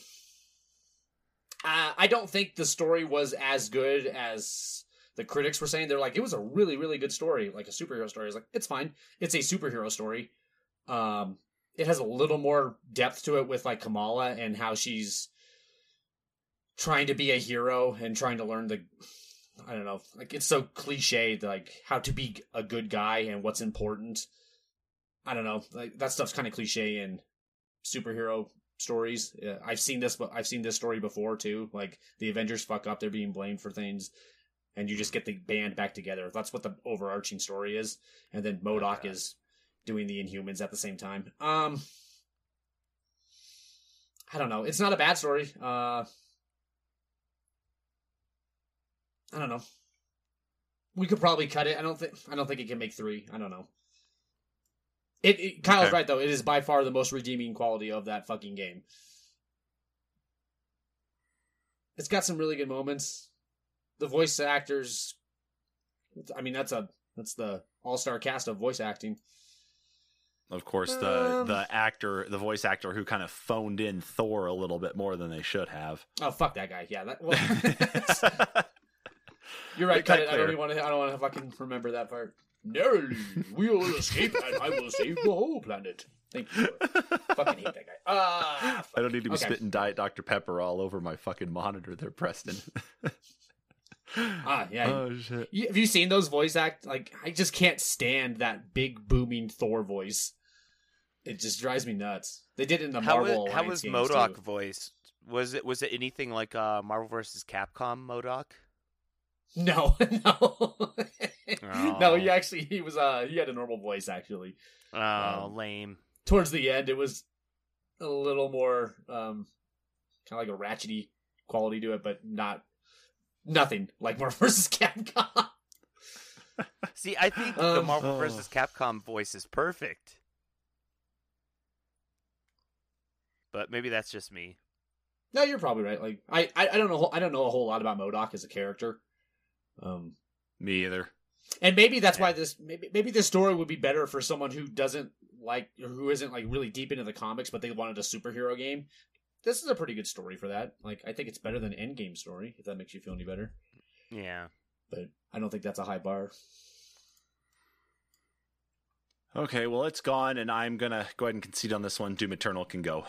B: I don't think the story was as good as the critics were saying. They're like, it was a really, really good story, like a superhero story. I was like, it's fine. It's a superhero story. Um, it has a little more depth to it with like Kamala and how she's trying to be a hero and trying to learn the. I don't know. Like it's so cliche, like how to be a good guy and what's important. I don't know. Like that stuff's kind of cliche in superhero stories. Uh, I've seen this, but I've seen this story before too. Like the Avengers fuck up, they're being blamed for things, and you just get the band back together. That's what the overarching story is. And then MODOK
C: Okay.
B: is doing the Inhumans at the same time. Um, I don't know. It's not a bad story. Uh, I don't know. We could probably cut it. I don't think. I don't think it can make three. I don't know. It, it Kyle's
A: Okay.
B: right though. It is by far the most redeeming quality of that fucking game. It's got some really good moments. The voice actors I mean, that's a that's the all star cast of voice acting.
A: Of course, the
B: Um.
A: the actor, the voice actor who kind of phoned in Thor a little bit more than they should have.
B: Oh fuck that guy! Yeah, that. Well, you're right.
A: Make
B: Cut
A: that
B: it. I don't
A: clear.
B: want to. I don't want to fucking remember that part. Narrowly, we will escape, and I will save the whole planet. Thank you. fucking hate that guy. Ah,
A: I don't need to be
B: Okay.
A: spitting Diet Dr Pepper all over my fucking monitor there, Preston.
B: ah, yeah.
A: Oh shit!
B: You- Have you seen those voice act? Like, I just can't stand that big booming Thor voice. It just drives me nuts. They did it in the
C: How
B: Marvel
C: was, how was
B: games,
C: MODOK
B: too.
C: voiced? Was it was it anything like uh, Marvel versus Capcom MODOK?
B: No, no, no.
C: Oh.
B: He actually he was uh he had a normal voice actually.
C: Oh,
B: Um,
C: lame.
B: Towards the end, it was a little more um kind of like a ratchety quality to it, but not nothing like Marvel vs. Capcom.
C: See, I think the
B: um,
C: Marvel
A: oh.
C: vs. Capcom voice is perfect. But maybe that's just me.
B: No, you're probably right. Like I, I, I don't know. I don't know a whole lot about MODOK as a character. Um,
A: Me either.
B: and maybe that's why this maybe maybe this story would be better for someone who doesn't like who isn't like really deep into the comics, but they wanted a superhero game. This is a pretty good story for that. Like I think it's better than Endgame story, if that makes you feel any better.
C: Yeah.
B: But I don't think that's a high bar.
A: Okay, well it's gone, and I'm gonna go ahead and concede on this one. Doom Eternal can go.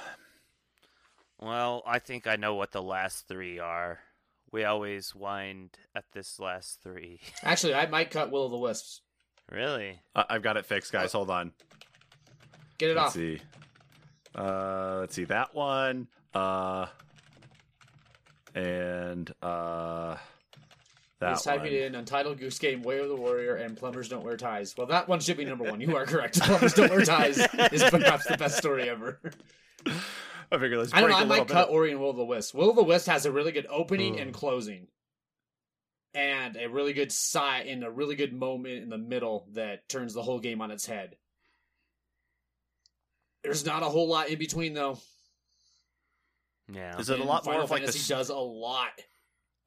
C: Well, I think I know what the last three are. We always wind at this last three.
B: Actually, I might cut Will of the Wisps.
C: really?
A: Uh, I've got it fixed, guys. Hold on.
B: Get it off.
A: Let's
B: off.
A: see. Uh, let's see that one. Uh, and uh, that
B: Just typing
A: one.
B: in Untitled Goose Game, Way of the Warrior, and Plumbers Don't Wear Ties. Well, that one should be number one. You are correct. Plumbers Don't Wear Ties is perhaps the best story ever.
A: I figure let's
B: I don't know. I
A: a little
B: might
A: bit.
B: cut
A: of-
B: Ori and Will of the Wisp. Will of the Wisp has a really good opening
A: Ugh.
B: and closing, and a really good sigh and a really good moment in the middle that turns the whole game on its head. There's not a whole lot in between though.
C: Yeah.
A: Is it a
B: And
A: lot more
B: Final
A: of like the
B: does a lot.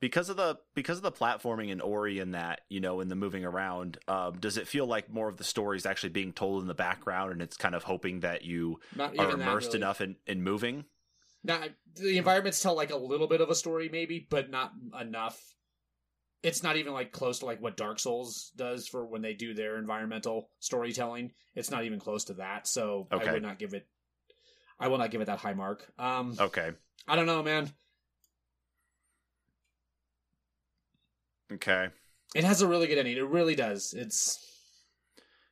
A: Because of the because of the platforming in Ori and that you know in the moving around? Um, does it feel like more of the story is actually being told in the background, and it's kind of hoping that you
B: Not
A: are
B: even that,
A: immersed
B: really.
A: enough in, in moving?
B: Now, the environments tell like a little bit of a story, maybe, but not enough. It's not even like close to like what Dark Souls does for when they do their environmental storytelling. It's not even close to that. So
A: Okay.
B: I would not give it. I will not give it that high mark. Um,
A: Okay,
B: I don't know, man.
A: Okay.
B: It has a really good ending. It really does. It's.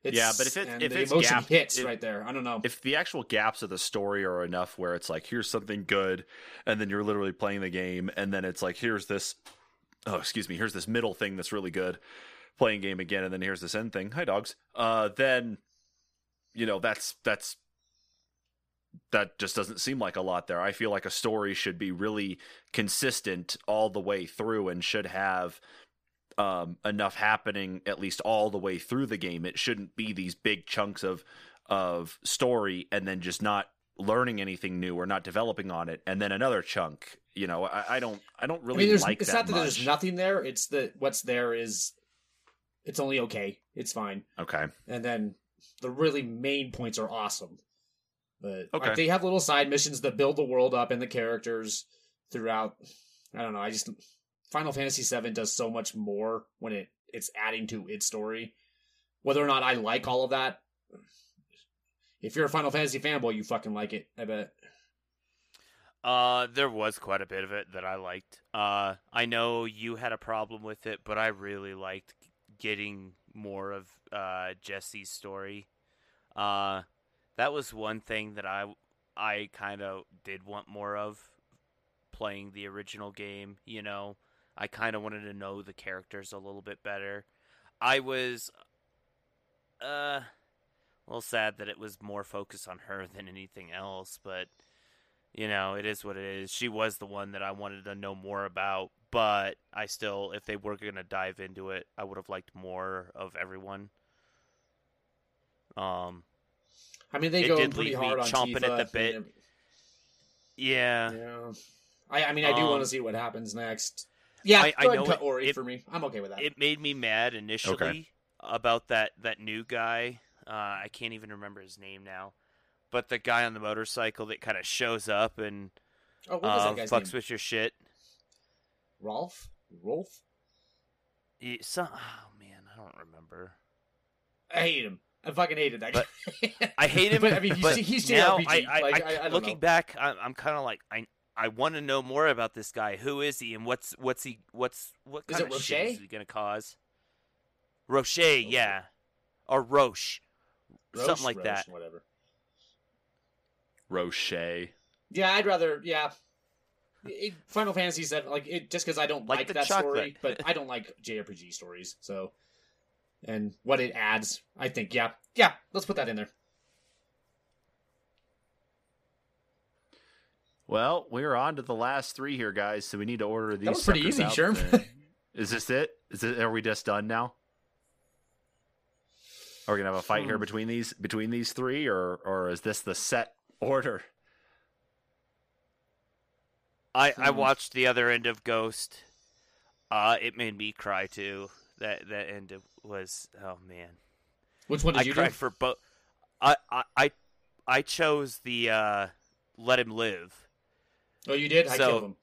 B: It's,
A: Yeah, but if it- if
B: the
A: it's
B: emotion
A: gapped-
B: hits right there. I don't know.
A: if the actual gaps of the story are enough where it's like here's something good and then you're literally playing the game and then it's like here's this oh excuse me here's this middle thing that's really good playing game again and then here's this end thing hi dogs uh then you know that's that's that just doesn't seem like a lot there i feel like a story should be really consistent all the way through and should have um, enough happening at least all the way through the game. It shouldn't be these big chunks of of story and then just not learning anything new or not developing on it, and then another chunk. You know, I, I don't I don't
B: I
A: really
B: mean, there's,
A: like
B: it's
A: that
B: not that
A: much.
B: there's nothing there. It's that what's there is. It's only okay. It's fine.
A: okay,
B: and then the really main points are awesome. But
A: Okay.
B: like, they have little side missions that build the world up and the characters throughout. I don't know. I just Final Fantasy VII does so much more when it it's adding to its story. Whether or not I like all of that, if you're a Final Fantasy fanboy, you fucking like it. I bet.
C: Uh, there was quite a bit of it that I liked. Uh, I know you had a problem with it, but I really liked getting more of uh Jessie's story. Uh, that was one thing that I I kind of did want more of playing the original game. You know, I kind of wanted to know the characters a little bit better. I was uh a little sad that it was more focused on her than anything else, but you know, it is what it is. She was the one that I wanted to know more about, but I still, if they were going to dive into it, I would have liked more of everyone. Um,
B: I mean, they go pretty
C: leave me
B: hard on
C: chomping at the bit. yeah,
B: Yeah. I, I mean, I do
C: Um,
B: want to see what happens next. Yeah,
C: I-
B: go
C: I
B: ahead
C: know
B: and cut
C: it-
B: Ori
C: it-
B: for me. I'm okay with that.
C: It made me mad initially about that that new guy. Uh, I can't even remember his name now, but the guy on the motorcycle that kind of shows up and
B: oh, what was
C: uh,
B: that guy's
C: fucks
B: name?
C: with your shit.
B: Rolf? Rolf?
C: He- some, oh man, I don't remember.
B: I hate him. I fucking hated that
C: But
B: guy.
C: I hate him,
B: but I mean, he's,
C: but
B: he's
C: now
B: JRPG.
C: I, I,
B: like,
C: I-
B: I, I
C: looking
B: know.
C: back, I, I'm kind of like I I want to know more about this guy. Who is he, and what's what's he what's what
B: Is
C: kind
B: it
C: of shit is he gonna cause? Rocher, yeah, or Roche,
B: Roche,
C: something like
B: Roche,
C: that.
B: Whatever.
D: Roche.
B: Yeah, I'd rather. Yeah, it, Final Fantasy said like it just because I don't
C: Like
B: like,
C: the
B: that story, but I don't like JRPG stories. So, and what it adds, I think. Yeah, yeah. Let's put that in there.
D: Well, we're on to the last three here, guys. So we need to order these.
B: That was pretty easy,
D: out
B: Sherm.
D: Is this it? Is it? Are we just done now? Are we gonna have a fight here
B: Hmm.
D: between these between these three, or or is this the set order?
C: I I
B: Hmm.
C: watched the other end of Ghost. Uh, it made me cry too. That that end of, was oh man.
B: Which one did
C: I
B: you
C: cried
B: do?
C: for both. I, I I I chose the uh, let him live.
B: Oh, you did. I
C: So-
B: killed him.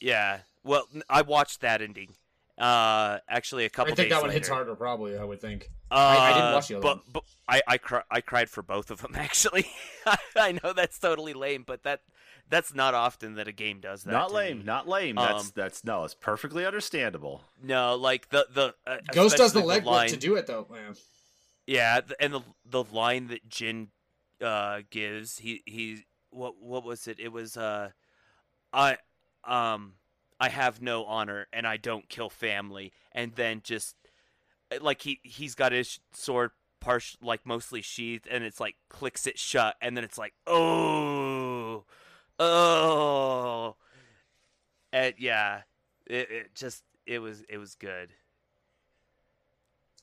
C: Yeah. Well, I watched that ending. Uh, actually, a couple I
B: think
C: days
B: that one
C: later.
B: hits harder, probably. I would think.
C: Uh,
B: I- I didn't watch the other
C: but,
B: one.
C: But I I, cry, I cried for both of them actually. I know that's totally lame, but that that's not often that a game does that.
D: Not lame,
C: me.
D: not lame. That's
C: Um,
D: that's no, it's perfectly understandable.
C: No, like the the uh,
B: Ghost does the
C: especially
B: legwork
C: line-
B: to do it, though. Man.
C: Yeah, and the the line that Jin uh, gives, he he what what was it? It was uh, I um I have no honor and I don't kill family, and then just like he he's got his sword partial like mostly sheathed, and it's like clicks it shut, and then it's like oh oh, and yeah, it, it just it was it was good.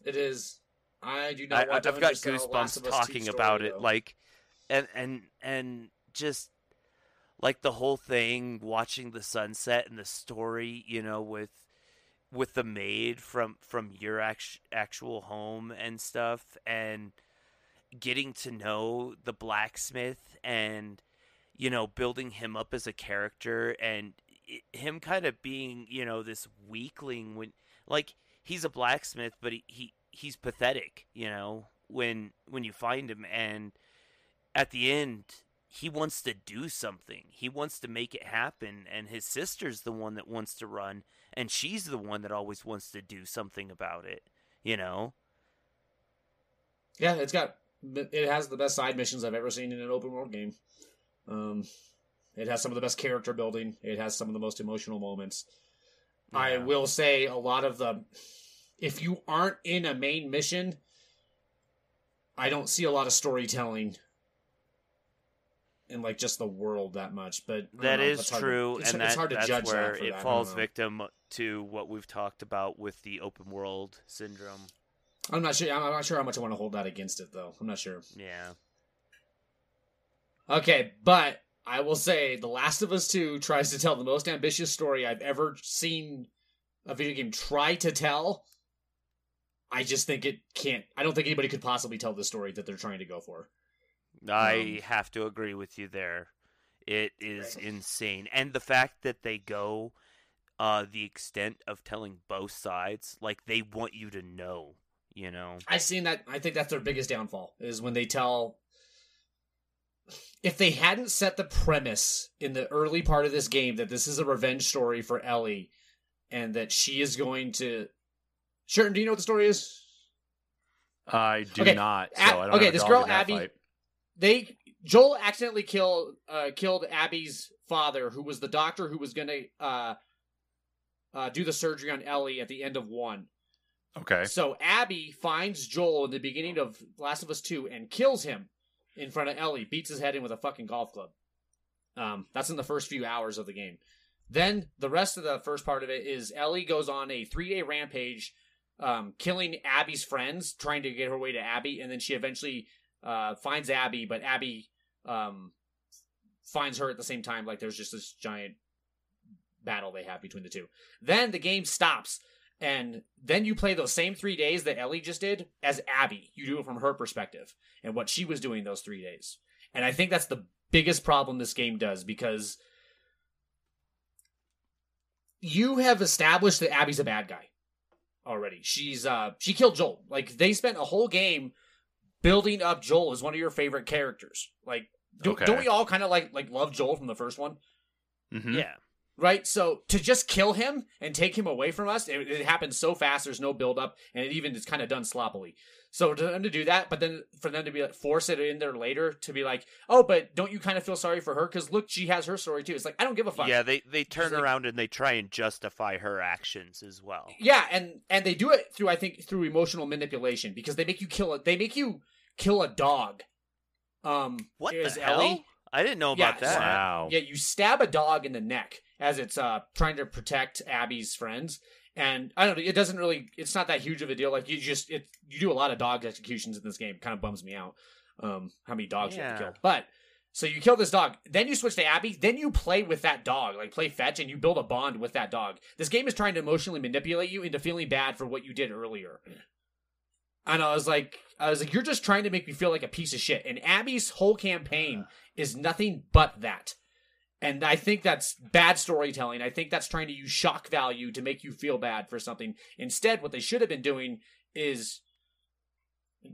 B: It is. I do
C: I,
B: not want
C: I've got goosebumps
B: of Us 2
C: talking about it. Like, and and and just like the whole thing, watching the sunset and the story, you know, with with the maid from from your act- actual home and stuff, and getting to know the blacksmith and you know building him up as a character and him kind of being you know this weakling when like he's a blacksmith but he, he he's pathetic you know when when you find him. And at the end he wants to do something he wants to make it happen and his sister's the one that wants to run and she's the one that always wants to do something about it you know
B: Yeah, it's got. It has the best side missions I've ever seen in an open world game. Um, it has some of the best character building. It has some of the most emotional moments. I will say a lot of the. If you aren't in a main mission, I don't see a lot of storytelling in like just the world that much. But
C: That
B: know,
C: is
B: hard to-
C: true,
B: it's,
C: and
B: it's
C: that,
B: hard to
C: that's
B: judge
C: where
B: that
C: it
B: that.
C: Falls victim to what we've talked about with the open world syndrome.
B: I'm not sure. I'm not sure how much I want to hold that against it, though. I'm not sure.
C: Yeah,
B: Okay, but I will say The Last of Us 2 tries to tell the most ambitious story I've ever seen a video game try to tell. I just think it can't. I don't think anybody could possibly tell the story that they're trying to go for.
C: I
B: Um,
C: have to agree with you there. It is insane, and the fact that they go uh, the extent of telling both sides, like they want you to know, you know.
B: I've seen that. I think that's their biggest downfall is when they tell. If they hadn't set the premise in the early part of this game that this is a revenge story for Ellie, and that she is going to. Sure, do you know what the story is?
D: I do
B: Okay,
D: not. So
B: Ab-
D: I don't
B: okay,
D: have
B: this girl, Abby-
D: fight.
B: They Joel accidentally killed uh, killed Abby's father, who was the doctor who was going to uh, uh, do the surgery on Ellie at the end of one.
D: Okay.
B: So Abby finds Joel in the beginning of Last of Us Two and kills him in front of Ellie, beats his head in with a fucking golf club. Um, that's in the first few hours of the game. Then the rest of the first part of it is Ellie goes on a three day rampage, um, killing Abby's friends, trying to get her way to Abby, and then she eventually uh, finds Abby, but Abby um, finds her at the same time. Like there's just this giant battle they have between the two. Then the game stops, and then you play those same three days that Ellie just did as Abby. You do it from her perspective and what she was doing those three days. And I think that's the biggest problem this game does because you have established that Abby's a bad guy already. She's uh she killed Joel. Like they spent a whole game building up Joel as one of your favorite characters. Like do,
D: Okay.
B: don't we all kind of like like love Joel from the first one?
D: Mhm.
C: Yeah.
B: Right? So to just kill him and take him away from us, it, it happens so fast. There's no build up, and it even is kind of done sloppily. So to them to do that, but then for them to be like force it in there later to be like, oh, but don't you kind of feel sorry for her? Because look, she has her story too. It's like I don't give a fuck.
C: Yeah, they they turn
B: like-
C: around and they try and justify her actions as well.
B: Yeah, and and they do it through I think through emotional manipulation because they make you kill it. They make you kill a dog. Um,
C: What
B: is
C: the hell?
B: Ellie?
C: I didn't know
B: Yeah,
C: about that.
D: Wow.
B: Yeah, you stab a dog in the neck as it's uh trying to protect Abby's friends. And I don't know, it doesn't really it's not that huge of a deal. Like you just it you do a lot of dog executions in this game. Kind of bums me out. Um how many dogs you have to kill. But so you kill this dog, then you switch to Abby, then you play with that dog, like play fetch and you build a bond with that dog. This game is trying to emotionally manipulate you into feeling bad for what you did earlier. And I was like I was like, you're just trying to make me feel like a piece of shit. And Abby's whole campaign is nothing but that. And I think that's bad storytelling. I think that's trying to use shock value to make you feel bad for something. Instead, what they should have been doing is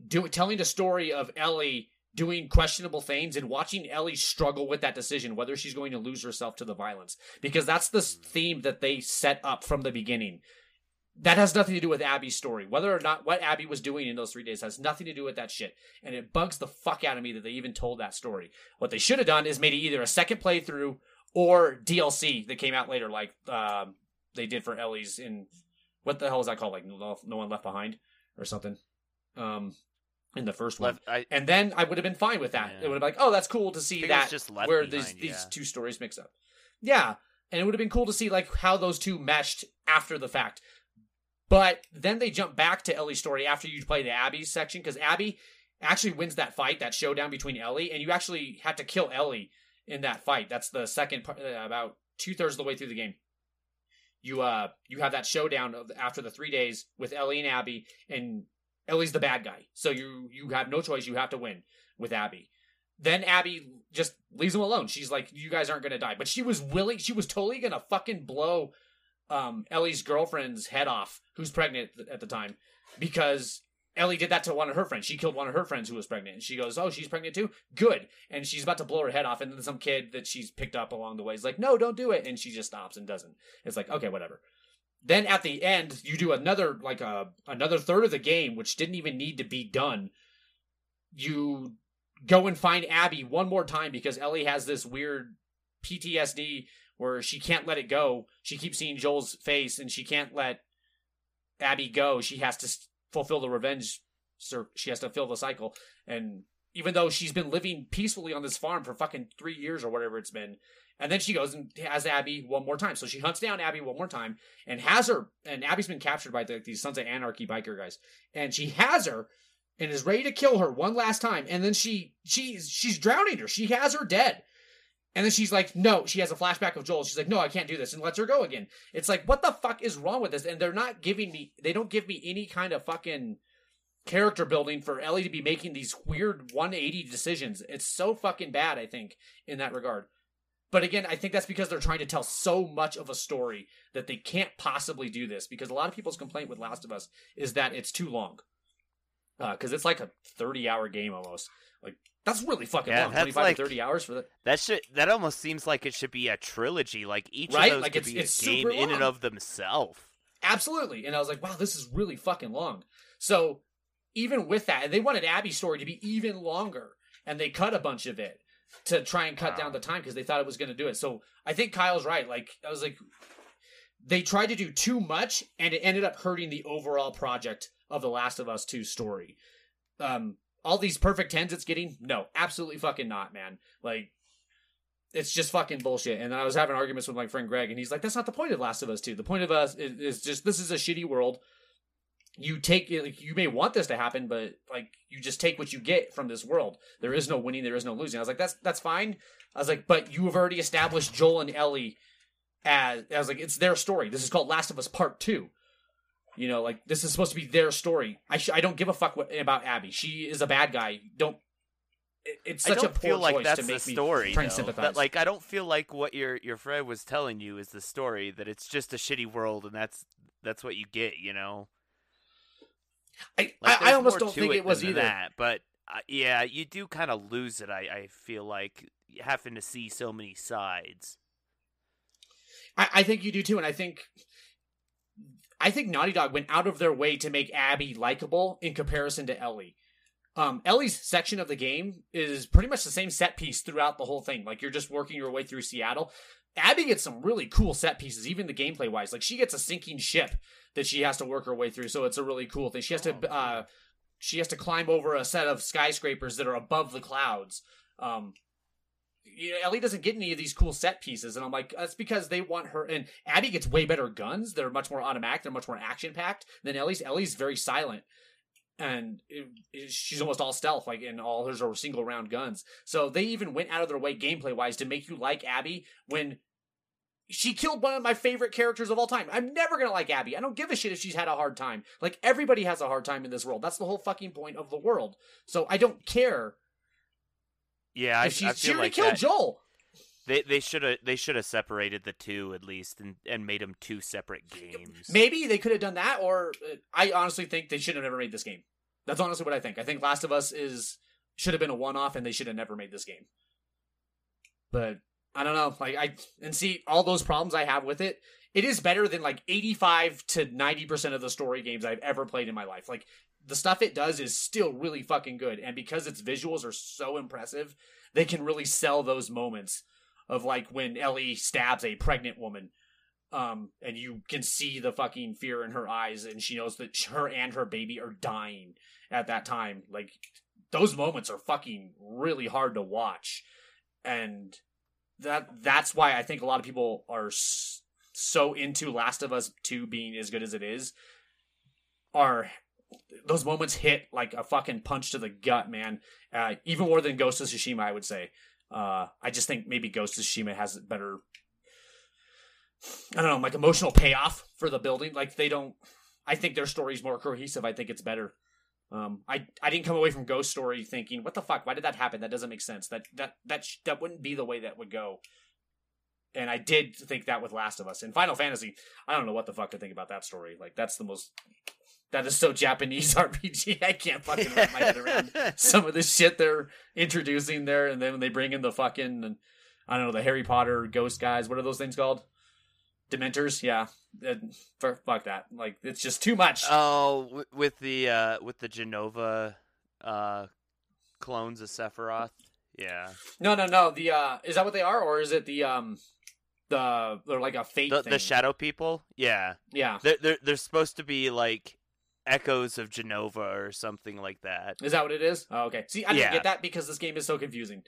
B: do, telling the story of Ellie doing questionable things and watching Ellie struggle with that decision, whether she's going to lose herself to the violence. Because that's the theme that they set up from the beginning. That has nothing to do with Abby's story. Whether or not what Abby was doing in those three days has nothing to do with that shit. And it bugs the fuck out of me that they even told that story. What they should have done is made it either a second playthrough or DLC that came out later, like um, they did for Ellie's in what the hell is that called? Like No, no One Left Behind or something. Um, in the first one.
C: Left, I,
B: And then I would have been fine with that.
C: Yeah.
B: It would have been like, oh, that's cool to see that
C: just Left
B: where
C: Behind,
B: these these two stories mix up. Yeah, and it would have been cool to see like how those two meshed after the fact. But then they jump back to Ellie's story after you play the Abby section because Abby actually wins that fight, that showdown between Ellie, and you actually have to kill Ellie in that fight. That's the second part, uh, about two thirds of the way through the game. You uh you have that showdown after the three days with Ellie and Abby, and Ellie's the bad guy, so you you have no choice. You have to win with Abby. Then Abby just leaves him alone. She's like, "You guys aren't gonna die," but she was willing. She was totally gonna fucking blow um, Ellie's girlfriend's head off, who's pregnant at the time, because Ellie did that to one of her friends. She killed one of her friends who was pregnant, and she goes, "Oh, she's pregnant too. Good." And she's about to blow her head off, and then some kid that she's picked up along the way is like, "No, don't do it," and she just stops and doesn't. It's like, okay, whatever. Then at the end, you do another like a another third of the game, which didn't even need to be done. You go and find Abby one more time because Ellie has this weird PTSD where she can't let it go. She keeps seeing Joel's face and she can't let Abby go. She has to fulfill the revenge. She has to fill the cycle. And even though she's been living peacefully on this farm for fucking three years or whatever it's been, and then she goes and has Abby one more time. So she hunts down Abby one more time and has her. And Abby's been captured by the, these Sons of Anarchy biker guys, and she has her and is ready to kill her one last time. And then she she's she's drowning her. She has her dead. And then she's like, no, she has a flashback of Joel. She's like, no, I can't do this, and lets her go again. It's like, what the fuck is wrong with this? And they're not giving me, they don't give me any kind of fucking character building for Ellie to be making these weird 180 decisions. It's so fucking bad, I think, in that regard. But again, I think that's because they're trying to tell so much of a story that they can't possibly do this. Because a lot of people's complaint with Last of Us is that it's too long. Uh, because it's like a 30 hour game almost. Like, that's really fucking
C: Yeah,
B: long.
C: that's
B: 25
C: like-
B: to 30 hours for that.
C: that should that almost seems like it should be a trilogy. Like each
B: Right?
C: of those
B: Like,
C: could
B: it's-
C: be
B: it's
C: a game
B: super
C: in and of themselves.
B: Absolutely. And I was like, wow, this is really fucking long. So even with that, and they wanted Abby's story to be even longer, and they cut a bunch of it to try and cut
C: Wow.
B: down the time because they thought it was going to do it. So I think Kyle's right. Like I was like, they tried to do too much, and it ended up hurting the overall project of the Last of Us Two story. Um, all these perfect tens it's getting, no, absolutely fucking not, man. Like it's just fucking bullshit. And I was having arguments with my friend Greg, and he's like, "That's not the point of Last of Us 2. The point of us is, is just this is a shitty world. You take like you may want this to happen, but like you just take what you get from this world. There is no winning, there is no losing." I was like, "That's that's fine." I was like, "But you have already established Joel and Ellie as I was like, it's their story. This is called Last of Us Part Two. You know, like this is supposed to be their story. I sh- I don't give a fuck what, about Abby. She is a bad guy. Don't. It, it's such
C: I don't
B: a poor
C: feel like
B: choice
C: that's
B: to
C: the story.
B: me try and sympathize.
C: That, like I don't feel like what your your friend was telling you is the story. That it's just a shitty world, and that's that's what you get. You know.
B: I,
C: Like,
B: I, I almost don't think it was either.
C: that. But uh, yeah, you do kind of lose it. I I feel like having to see so many sides.
B: I, I think you do too, and I think I think Naughty Dog went out of their way to make Abby likable in comparison to Ellie. Um, Ellie's section of the game is pretty much the same set piece throughout the whole thing. Like you're just working your way through Seattle. Abby gets some really cool set pieces, even the gameplay wise. Like she gets a sinking ship that she has to work her way through, so it's a really cool thing. She has to uh, she has to climb over a set of skyscrapers that are above the clouds. Um, Ellie doesn't get any of these cool set pieces, and I'm like, that's because they want her. And Abby gets way better guns. They're much more automatic. They're much more action packed than Ellie's. Ellie's very silent, and it, it- she's almost all stealth. Like, and all hers are single round guns. So they even went out of their way gameplay wise to make you like Abby when. She killed one of my favorite characters of all time. I'm never gonna like Abby. I don't give a shit if she's had a hard time. Like everybody has a hard time in this world. That's the whole fucking point of the world. So I don't care
C: Yeah, I, I
B: she already
C: like
B: killed
C: that.
B: Joel.
C: They they should have they should have separated the two at least and and made them two separate games.
B: Maybe they could have done that, or uh, I honestly think they should have never made this game. That's honestly what I think. I think Last of Us is should have been a one-off, and they should have never made this game. But I don't know. Like I and see all those problems I have with it. It is better than like eighty-five to ninety percent of the story games I've ever played in my life. Like the stuff it does is still really fucking good, and because its visuals are so impressive, they can really sell those moments of like when Ellie stabs a pregnant woman um, and you can see the fucking fear in her eyes, and she knows that her and her baby are dying at that time. Like those moments are fucking really hard to watch, and that that's why I think a lot of people are so into Last of Us Two being as good as it is. Are those moments hit like a fucking punch to the gut, man? Uh, even more than Ghost of Tsushima, I would say. Uh, I just think maybe Ghost of Tsushima has better I don't know, like emotional payoff for the building. Like they don't. I think their story's more cohesive. I think it's better. Um, I I didn't come away from Ghost Story thinking, what the fuck? Why did that happen? That doesn't make sense. That that that sh- that wouldn't be the way that would go. And I did think that with Last of Us and Final Fantasy. I don't know what the fuck to think about that story. Like that's the most. That is so Japanese RPG. I can't fucking wrap my head around some of the shit they're introducing there, and then when they bring in the fucking, I don't know, the Harry Potter ghost guys. What are those things called? Dementors, yeah. For, fuck that. Like it's just too much.
C: Oh, with the uh with the Jenova uh clones of Sephiroth. Yeah.
B: no, no, no. The uh is that what they are, or is it the um the they're like a fate
C: The
B: thing?
C: the shadow people? Yeah.
B: yeah.
C: They're they're they're supposed to be like echoes of Jenova or something like that.
B: Is that what it is? Oh, okay. See, I didn't
C: Yeah.
B: get that because this game is so confusing.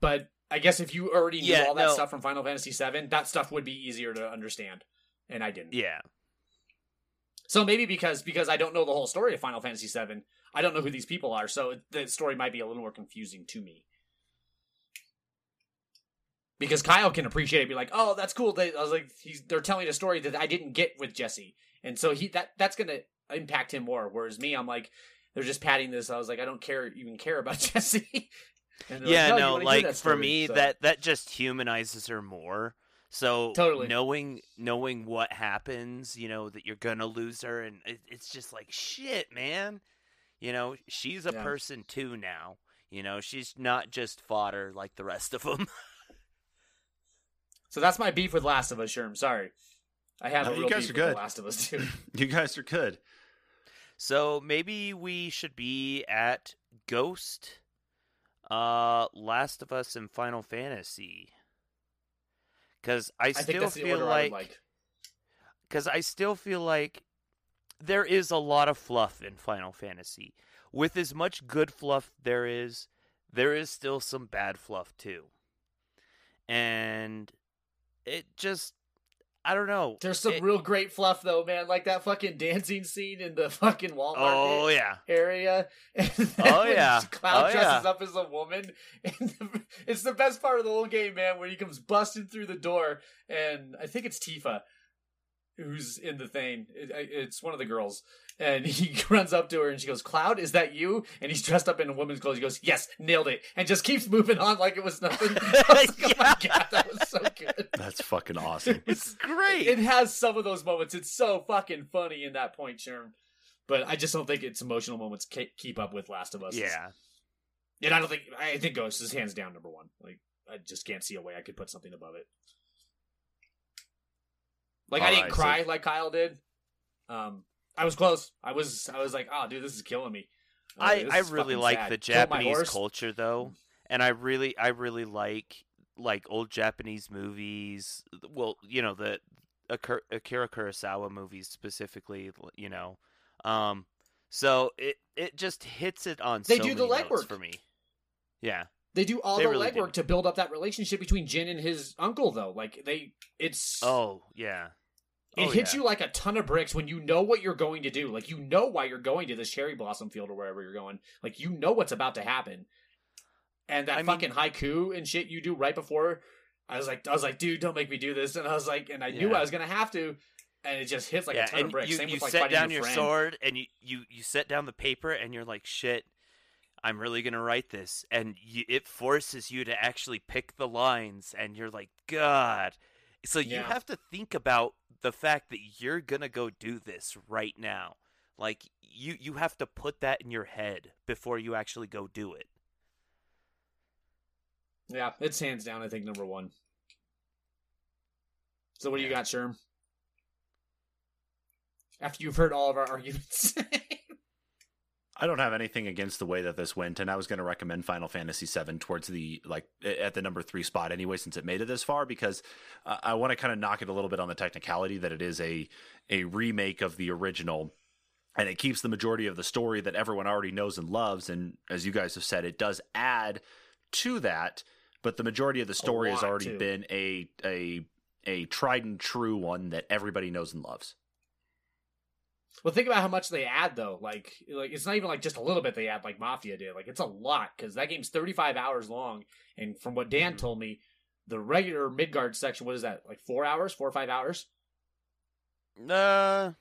B: But I guess if you already knew
C: Yeah,
B: all that
C: no.
B: stuff from Final Fantasy VII, that stuff would be easier to understand, and I didn't.
C: Yeah.
B: So maybe because because I don't know the whole story of Final Fantasy VII, I don't know who these people are, so the story might be a little more confusing to me. Because Kyle can appreciate it, be like, "Oh, that's cool." They, I was like, he's, "They're telling a story that I didn't get with Jessie," and so he that that's gonna impact him more. Whereas me, I'm like, they're just padding this. I was like, I don't care even care about Jessie.
C: Yeah,
B: "No,
C: no, like
B: that
C: for me
B: So-
C: that that just humanizes her more. So
B: Totally.
C: knowing knowing what happens, you know that you're gonna lose her, and it, it's just like shit, man. You know she's a
B: Yeah.
C: person too now. You know she's not just fodder like the rest of them.
B: so that's my beef with Last of Us. Sherm, sorry, I have
D: No,
B: a
D: you
B: real
D: guys
B: beef
D: are
B: with
D: good.
B: The Last of Us too.
D: You guys are good.
C: so maybe we should be at Ghost, uh, Last of Us, and Final Fantasy. Because I
B: I
C: still
B: that's the
C: feel
B: order I
C: like
B: like.
C: because I still feel like there is a lot of fluff in Final Fantasy. With as much good fluff there is, there is still some bad fluff too. And it just I don't know.
B: There's some
C: It-
B: real great fluff though, man. Like that fucking dancing scene in the fucking Walmart
C: Oh yeah.
B: area. And
C: oh,
B: oh,
C: yeah.
B: Cloud
C: Oh,
B: dresses
C: yeah.
B: up as a woman. The- it's the best part of the whole game, man. When he comes busting through the door, and I think it's Tifa who's in the thing. It, it's one of the girls, and he runs up to her and she goes, "Cloud, is that you?" And he's dressed up in a woman's clothes. He goes, "Yes, nailed it," and just keeps moving on like it was nothing. Was like, "Oh my god, that so good."
A: That's fucking awesome.
C: It's great.
B: It has some of those moments. It's so fucking funny in that point, Sherm. But I just don't think its emotional moments ca- keep up with Last of Us.
C: yeah.
B: and I don't think I think Ghost is hands down number one. Like I just can't see a way I could put something above it. Like I didn't
A: right,
B: cry
A: so-
B: like Kyle did. Um, I was close. I was I was like, oh, dude, this is killing me. was
C: I, I really like
B: sad.
C: the Japanese culture though, and I really I really like like old Japanese movies. Well, you know the Akira Kurosawa movies specifically. You know, um, so it it just hits it on.
B: They
C: so
B: do the legwork.
C: for me. Yeah,
B: They do all
C: They
B: the
C: really
B: legwork to build up that relationship between Jin and his uncle, though. Like they, it's
C: Oh yeah.
B: It
C: Oh,
B: hits
C: yeah.
B: you like a ton of bricks when you know what you're going to do. Like you know why you're going to this cherry blossom field or wherever you're going. Like you know what's about to happen. And that
C: I mean-
B: fucking haiku and shit you do right before, I was like, I was like, dude, don't make me do this. And I was like, and I knew I was gonna have to. And it just hits like
C: yeah,
B: a ton of bricks.
C: you,
B: Same
C: you
B: with like
C: set down
B: your,
C: your sword and you, you you set down the paper and you're like shit i'm really gonna write this and you, it forces you to actually pick the lines and you're like god so you
B: Yeah.
C: have to think about the fact that you're gonna go do this right now like you you have to put that in your head before you actually go do it
B: Yeah, it's hands down. I think number one. So what do you got, Sherm? After you've heard all of our arguments.
A: I don't have anything against the way that this went, and I was going to recommend Final Fantasy VII towards the like at the number three spot anyway, since it made it this far. Because uh, I want to kind of knock it a little bit on the technicality that it is a a remake of the original, and it keeps the majority of the story that everyone already knows and loves. And as you guys have said, it does add to that, but the majority of the story has already
B: too.
A: been a a a tried and true one that everybody knows and loves.
B: Well, think about how much they add though. Like, like it's not even like just a little bit they add, like Mafia did. Like, it's a lot because that game's thirty five hours long, and from what Dan
C: Mhm.
B: told me, the regular Midgard section, what is that? Like four hours, four or five hours?
C: uh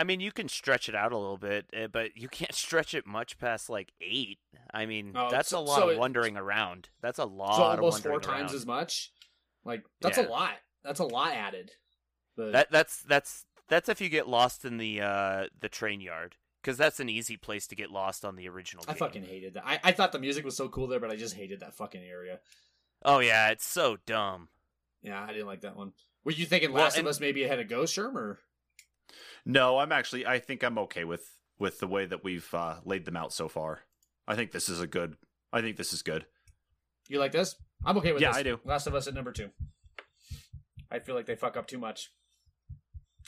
C: i mean you can stretch it out a little bit eh, but you can't stretch it much past like eight i mean
B: Oh,
C: that's
B: so-
C: a lot
B: so
C: of
B: it-
C: wandering around that's a lot
B: so almost four times
C: around.
B: as much. Like, that's
C: Yeah.
B: a lot. That's a lot added. But
C: That that's that's that's if you get lost in the uh the train yard because that's an easy place to get lost on the original.
B: I
C: game.
B: fucking hated that. I, I thought the music was so cool there, but I just hated that fucking area.
C: Oh yeah, it's so dumb.
B: Yeah, I didn't like that one. Were you thinking
C: Well,
B: Last
C: and-
B: of Us maybe ahead of Ghost Sherm or?
A: No, I'm actually. I think I'm okay with with the way that we've uh, laid them out so far. I think this is a good. I think this is good.
B: You like this? I'm okay with
A: Yeah,
B: this.
A: I do.
B: Last of Us at number two. I feel like they fuck up too much.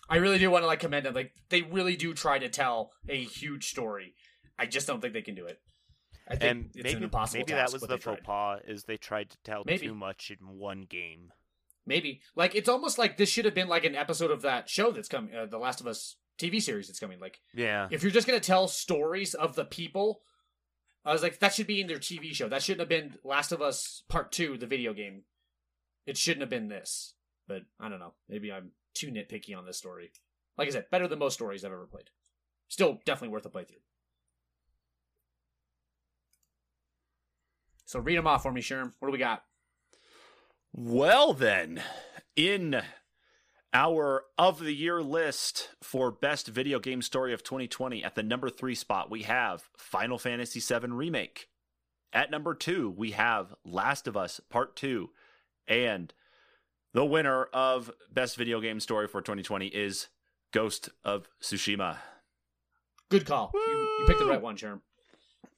B: I really do want to like commend them. Like they really do try to tell a huge story. I just don't think they can do it. I think
C: And
B: it's an
C: maybe
B: impossible
C: maybe
B: task,
C: that was the faux
B: tried.
C: pas is they tried to tell
B: Maybe.
C: too much in one game.
B: Maybe like it's almost like this should have been like an episode of that show that's coming, uh, the Last of Us TV series that's coming. Like
C: Yeah,
B: if you're just gonna tell stories of the people, I was like that should be in their TV show. That shouldn't have been Last of Us Part Two, the video game. It shouldn't have been this. But I don't know. Maybe I'm too nitpicky on this story. Like I said, better than most stories I've ever played. Still definitely worth a playthrough. So read them off for me, Sherm. What do we got?
A: Well, then, in our of the year list for best video game story of 2020, at the number three spot, we have Final Fantasy VII Remake. At number two, we have Last of Us Part Two. And the winner of best video game story for 2020 is Ghost of Tsushima.
B: Good call. You, you picked the right one, Sherm.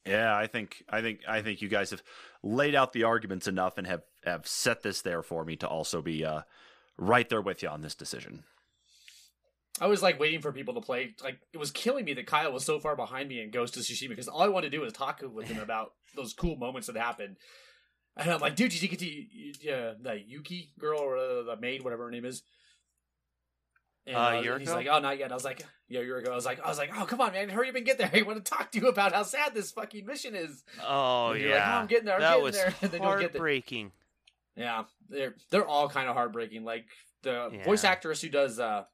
A: Yeah, I think I think I think you guys have laid out the arguments enough and have have set this there for me to also be uh, right there with you on this decision.
B: I was like waiting for people to play. Like it was killing me that Kyle was so far behind me in Ghost of Tsushima because all I wanted to do was talk with him about those cool moments that happened. And I'm like, dude, did you get to uh, the Yuki girl or the maid, whatever her name is? And
C: Uh,
B: uh,
C: a year
B: he's like, "Oh, not yet." I was like, "Yeah, a year ago." I was like, "I was like, oh, come on, man, hurry up and get there. I want to talk to you about how sad this fucking mission is."
C: Oh
B: like,
C: yeah,
B: "Oh, I'm getting there, I'm
C: that
B: getting
C: was
B: there," and they don't get there.
C: heartbreaking.
B: Yeah, they're they're all kind of heartbreaking. Like the voice actress who does, uh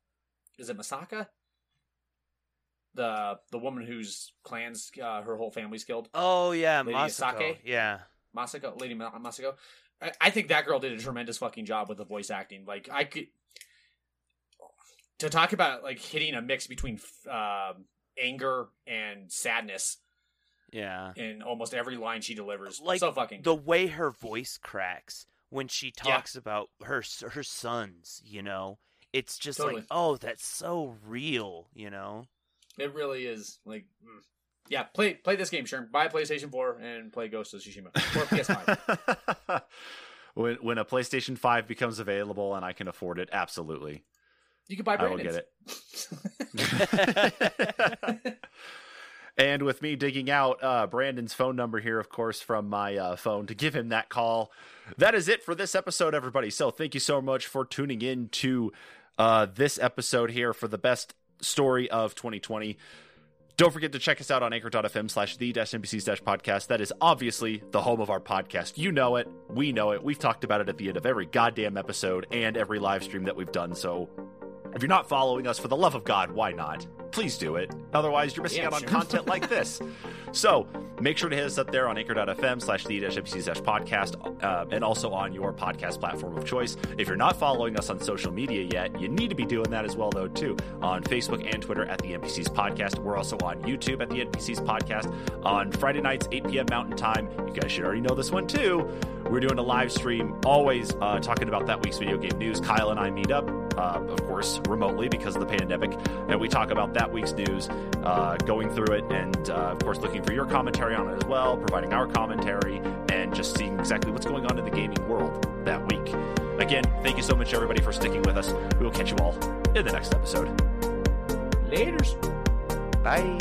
B: is it Masaka? The the woman whose clans, uh, her whole family's killed.
C: Oh yeah,
B: Lady
C: Masako.
B: Asake?
C: Yeah,
B: Masako, Lady Ma- Masako. I, I think that girl did a tremendous fucking job with the voice acting. Like I could to talk about like hitting a mix between um, anger and sadness
C: yeah.
B: in almost every line she delivers.
C: Like,
B: so fucking
C: The way her voice cracks when she
B: Yeah.
C: talks about her her sons, you know, it's just
B: Totally.
C: like, oh, that's so real, you know.
B: it really is like. mm. Yeah, play play this game, Sherm. Buy a PlayStation 4 and play Ghost of Tsushima or PS5.
A: when when a PlayStation 5 becomes available and I can afford it, absolutely.
B: You can buy
A: I will
B: Brandon's.
A: get it. and with me digging out uh, Brandon's phone number here, of course, from my uh, phone to give him that call. That is it for this episode, everybody. So thank you so much for tuning in to uh, this episode here for the best story of 2020. Don't forget to check us out on anchor.fm slash the dash podcast. That is obviously the home of our podcast. You know it. We know it. We've talked about it at the end of every goddamn episode and every live stream that we've done. So if you're not following us, for the love of God, why not? Please do it. Otherwise, you're missing
B: Yeah,
A: out on content like this. So make sure to hit us up there on anchor.fm slash the NPCs dash podcast uh, and also on your podcast platform of choice. If you're not following us on social media yet, you need to be doing that as well, though, too. On Facebook and Twitter at the NPCs podcast. We're also on YouTube at the NPCs podcast on Friday nights, 8 p.m. Mountain Time. You guys should already know this one, too. We're doing a live stream, always uh, talking about that week's video game news. Kyle and I meet up, uh, of course, remotely because of the pandemic, and we talk about that week's news, uh, going through it, and uh, of course, looking for your commentary on it as well, providing our commentary, and just seeing exactly what's going on in the gaming world that week. Again, thank you so much, everybody, for sticking with us. We will catch you all in the next episode.
B: Laters.
C: Bye.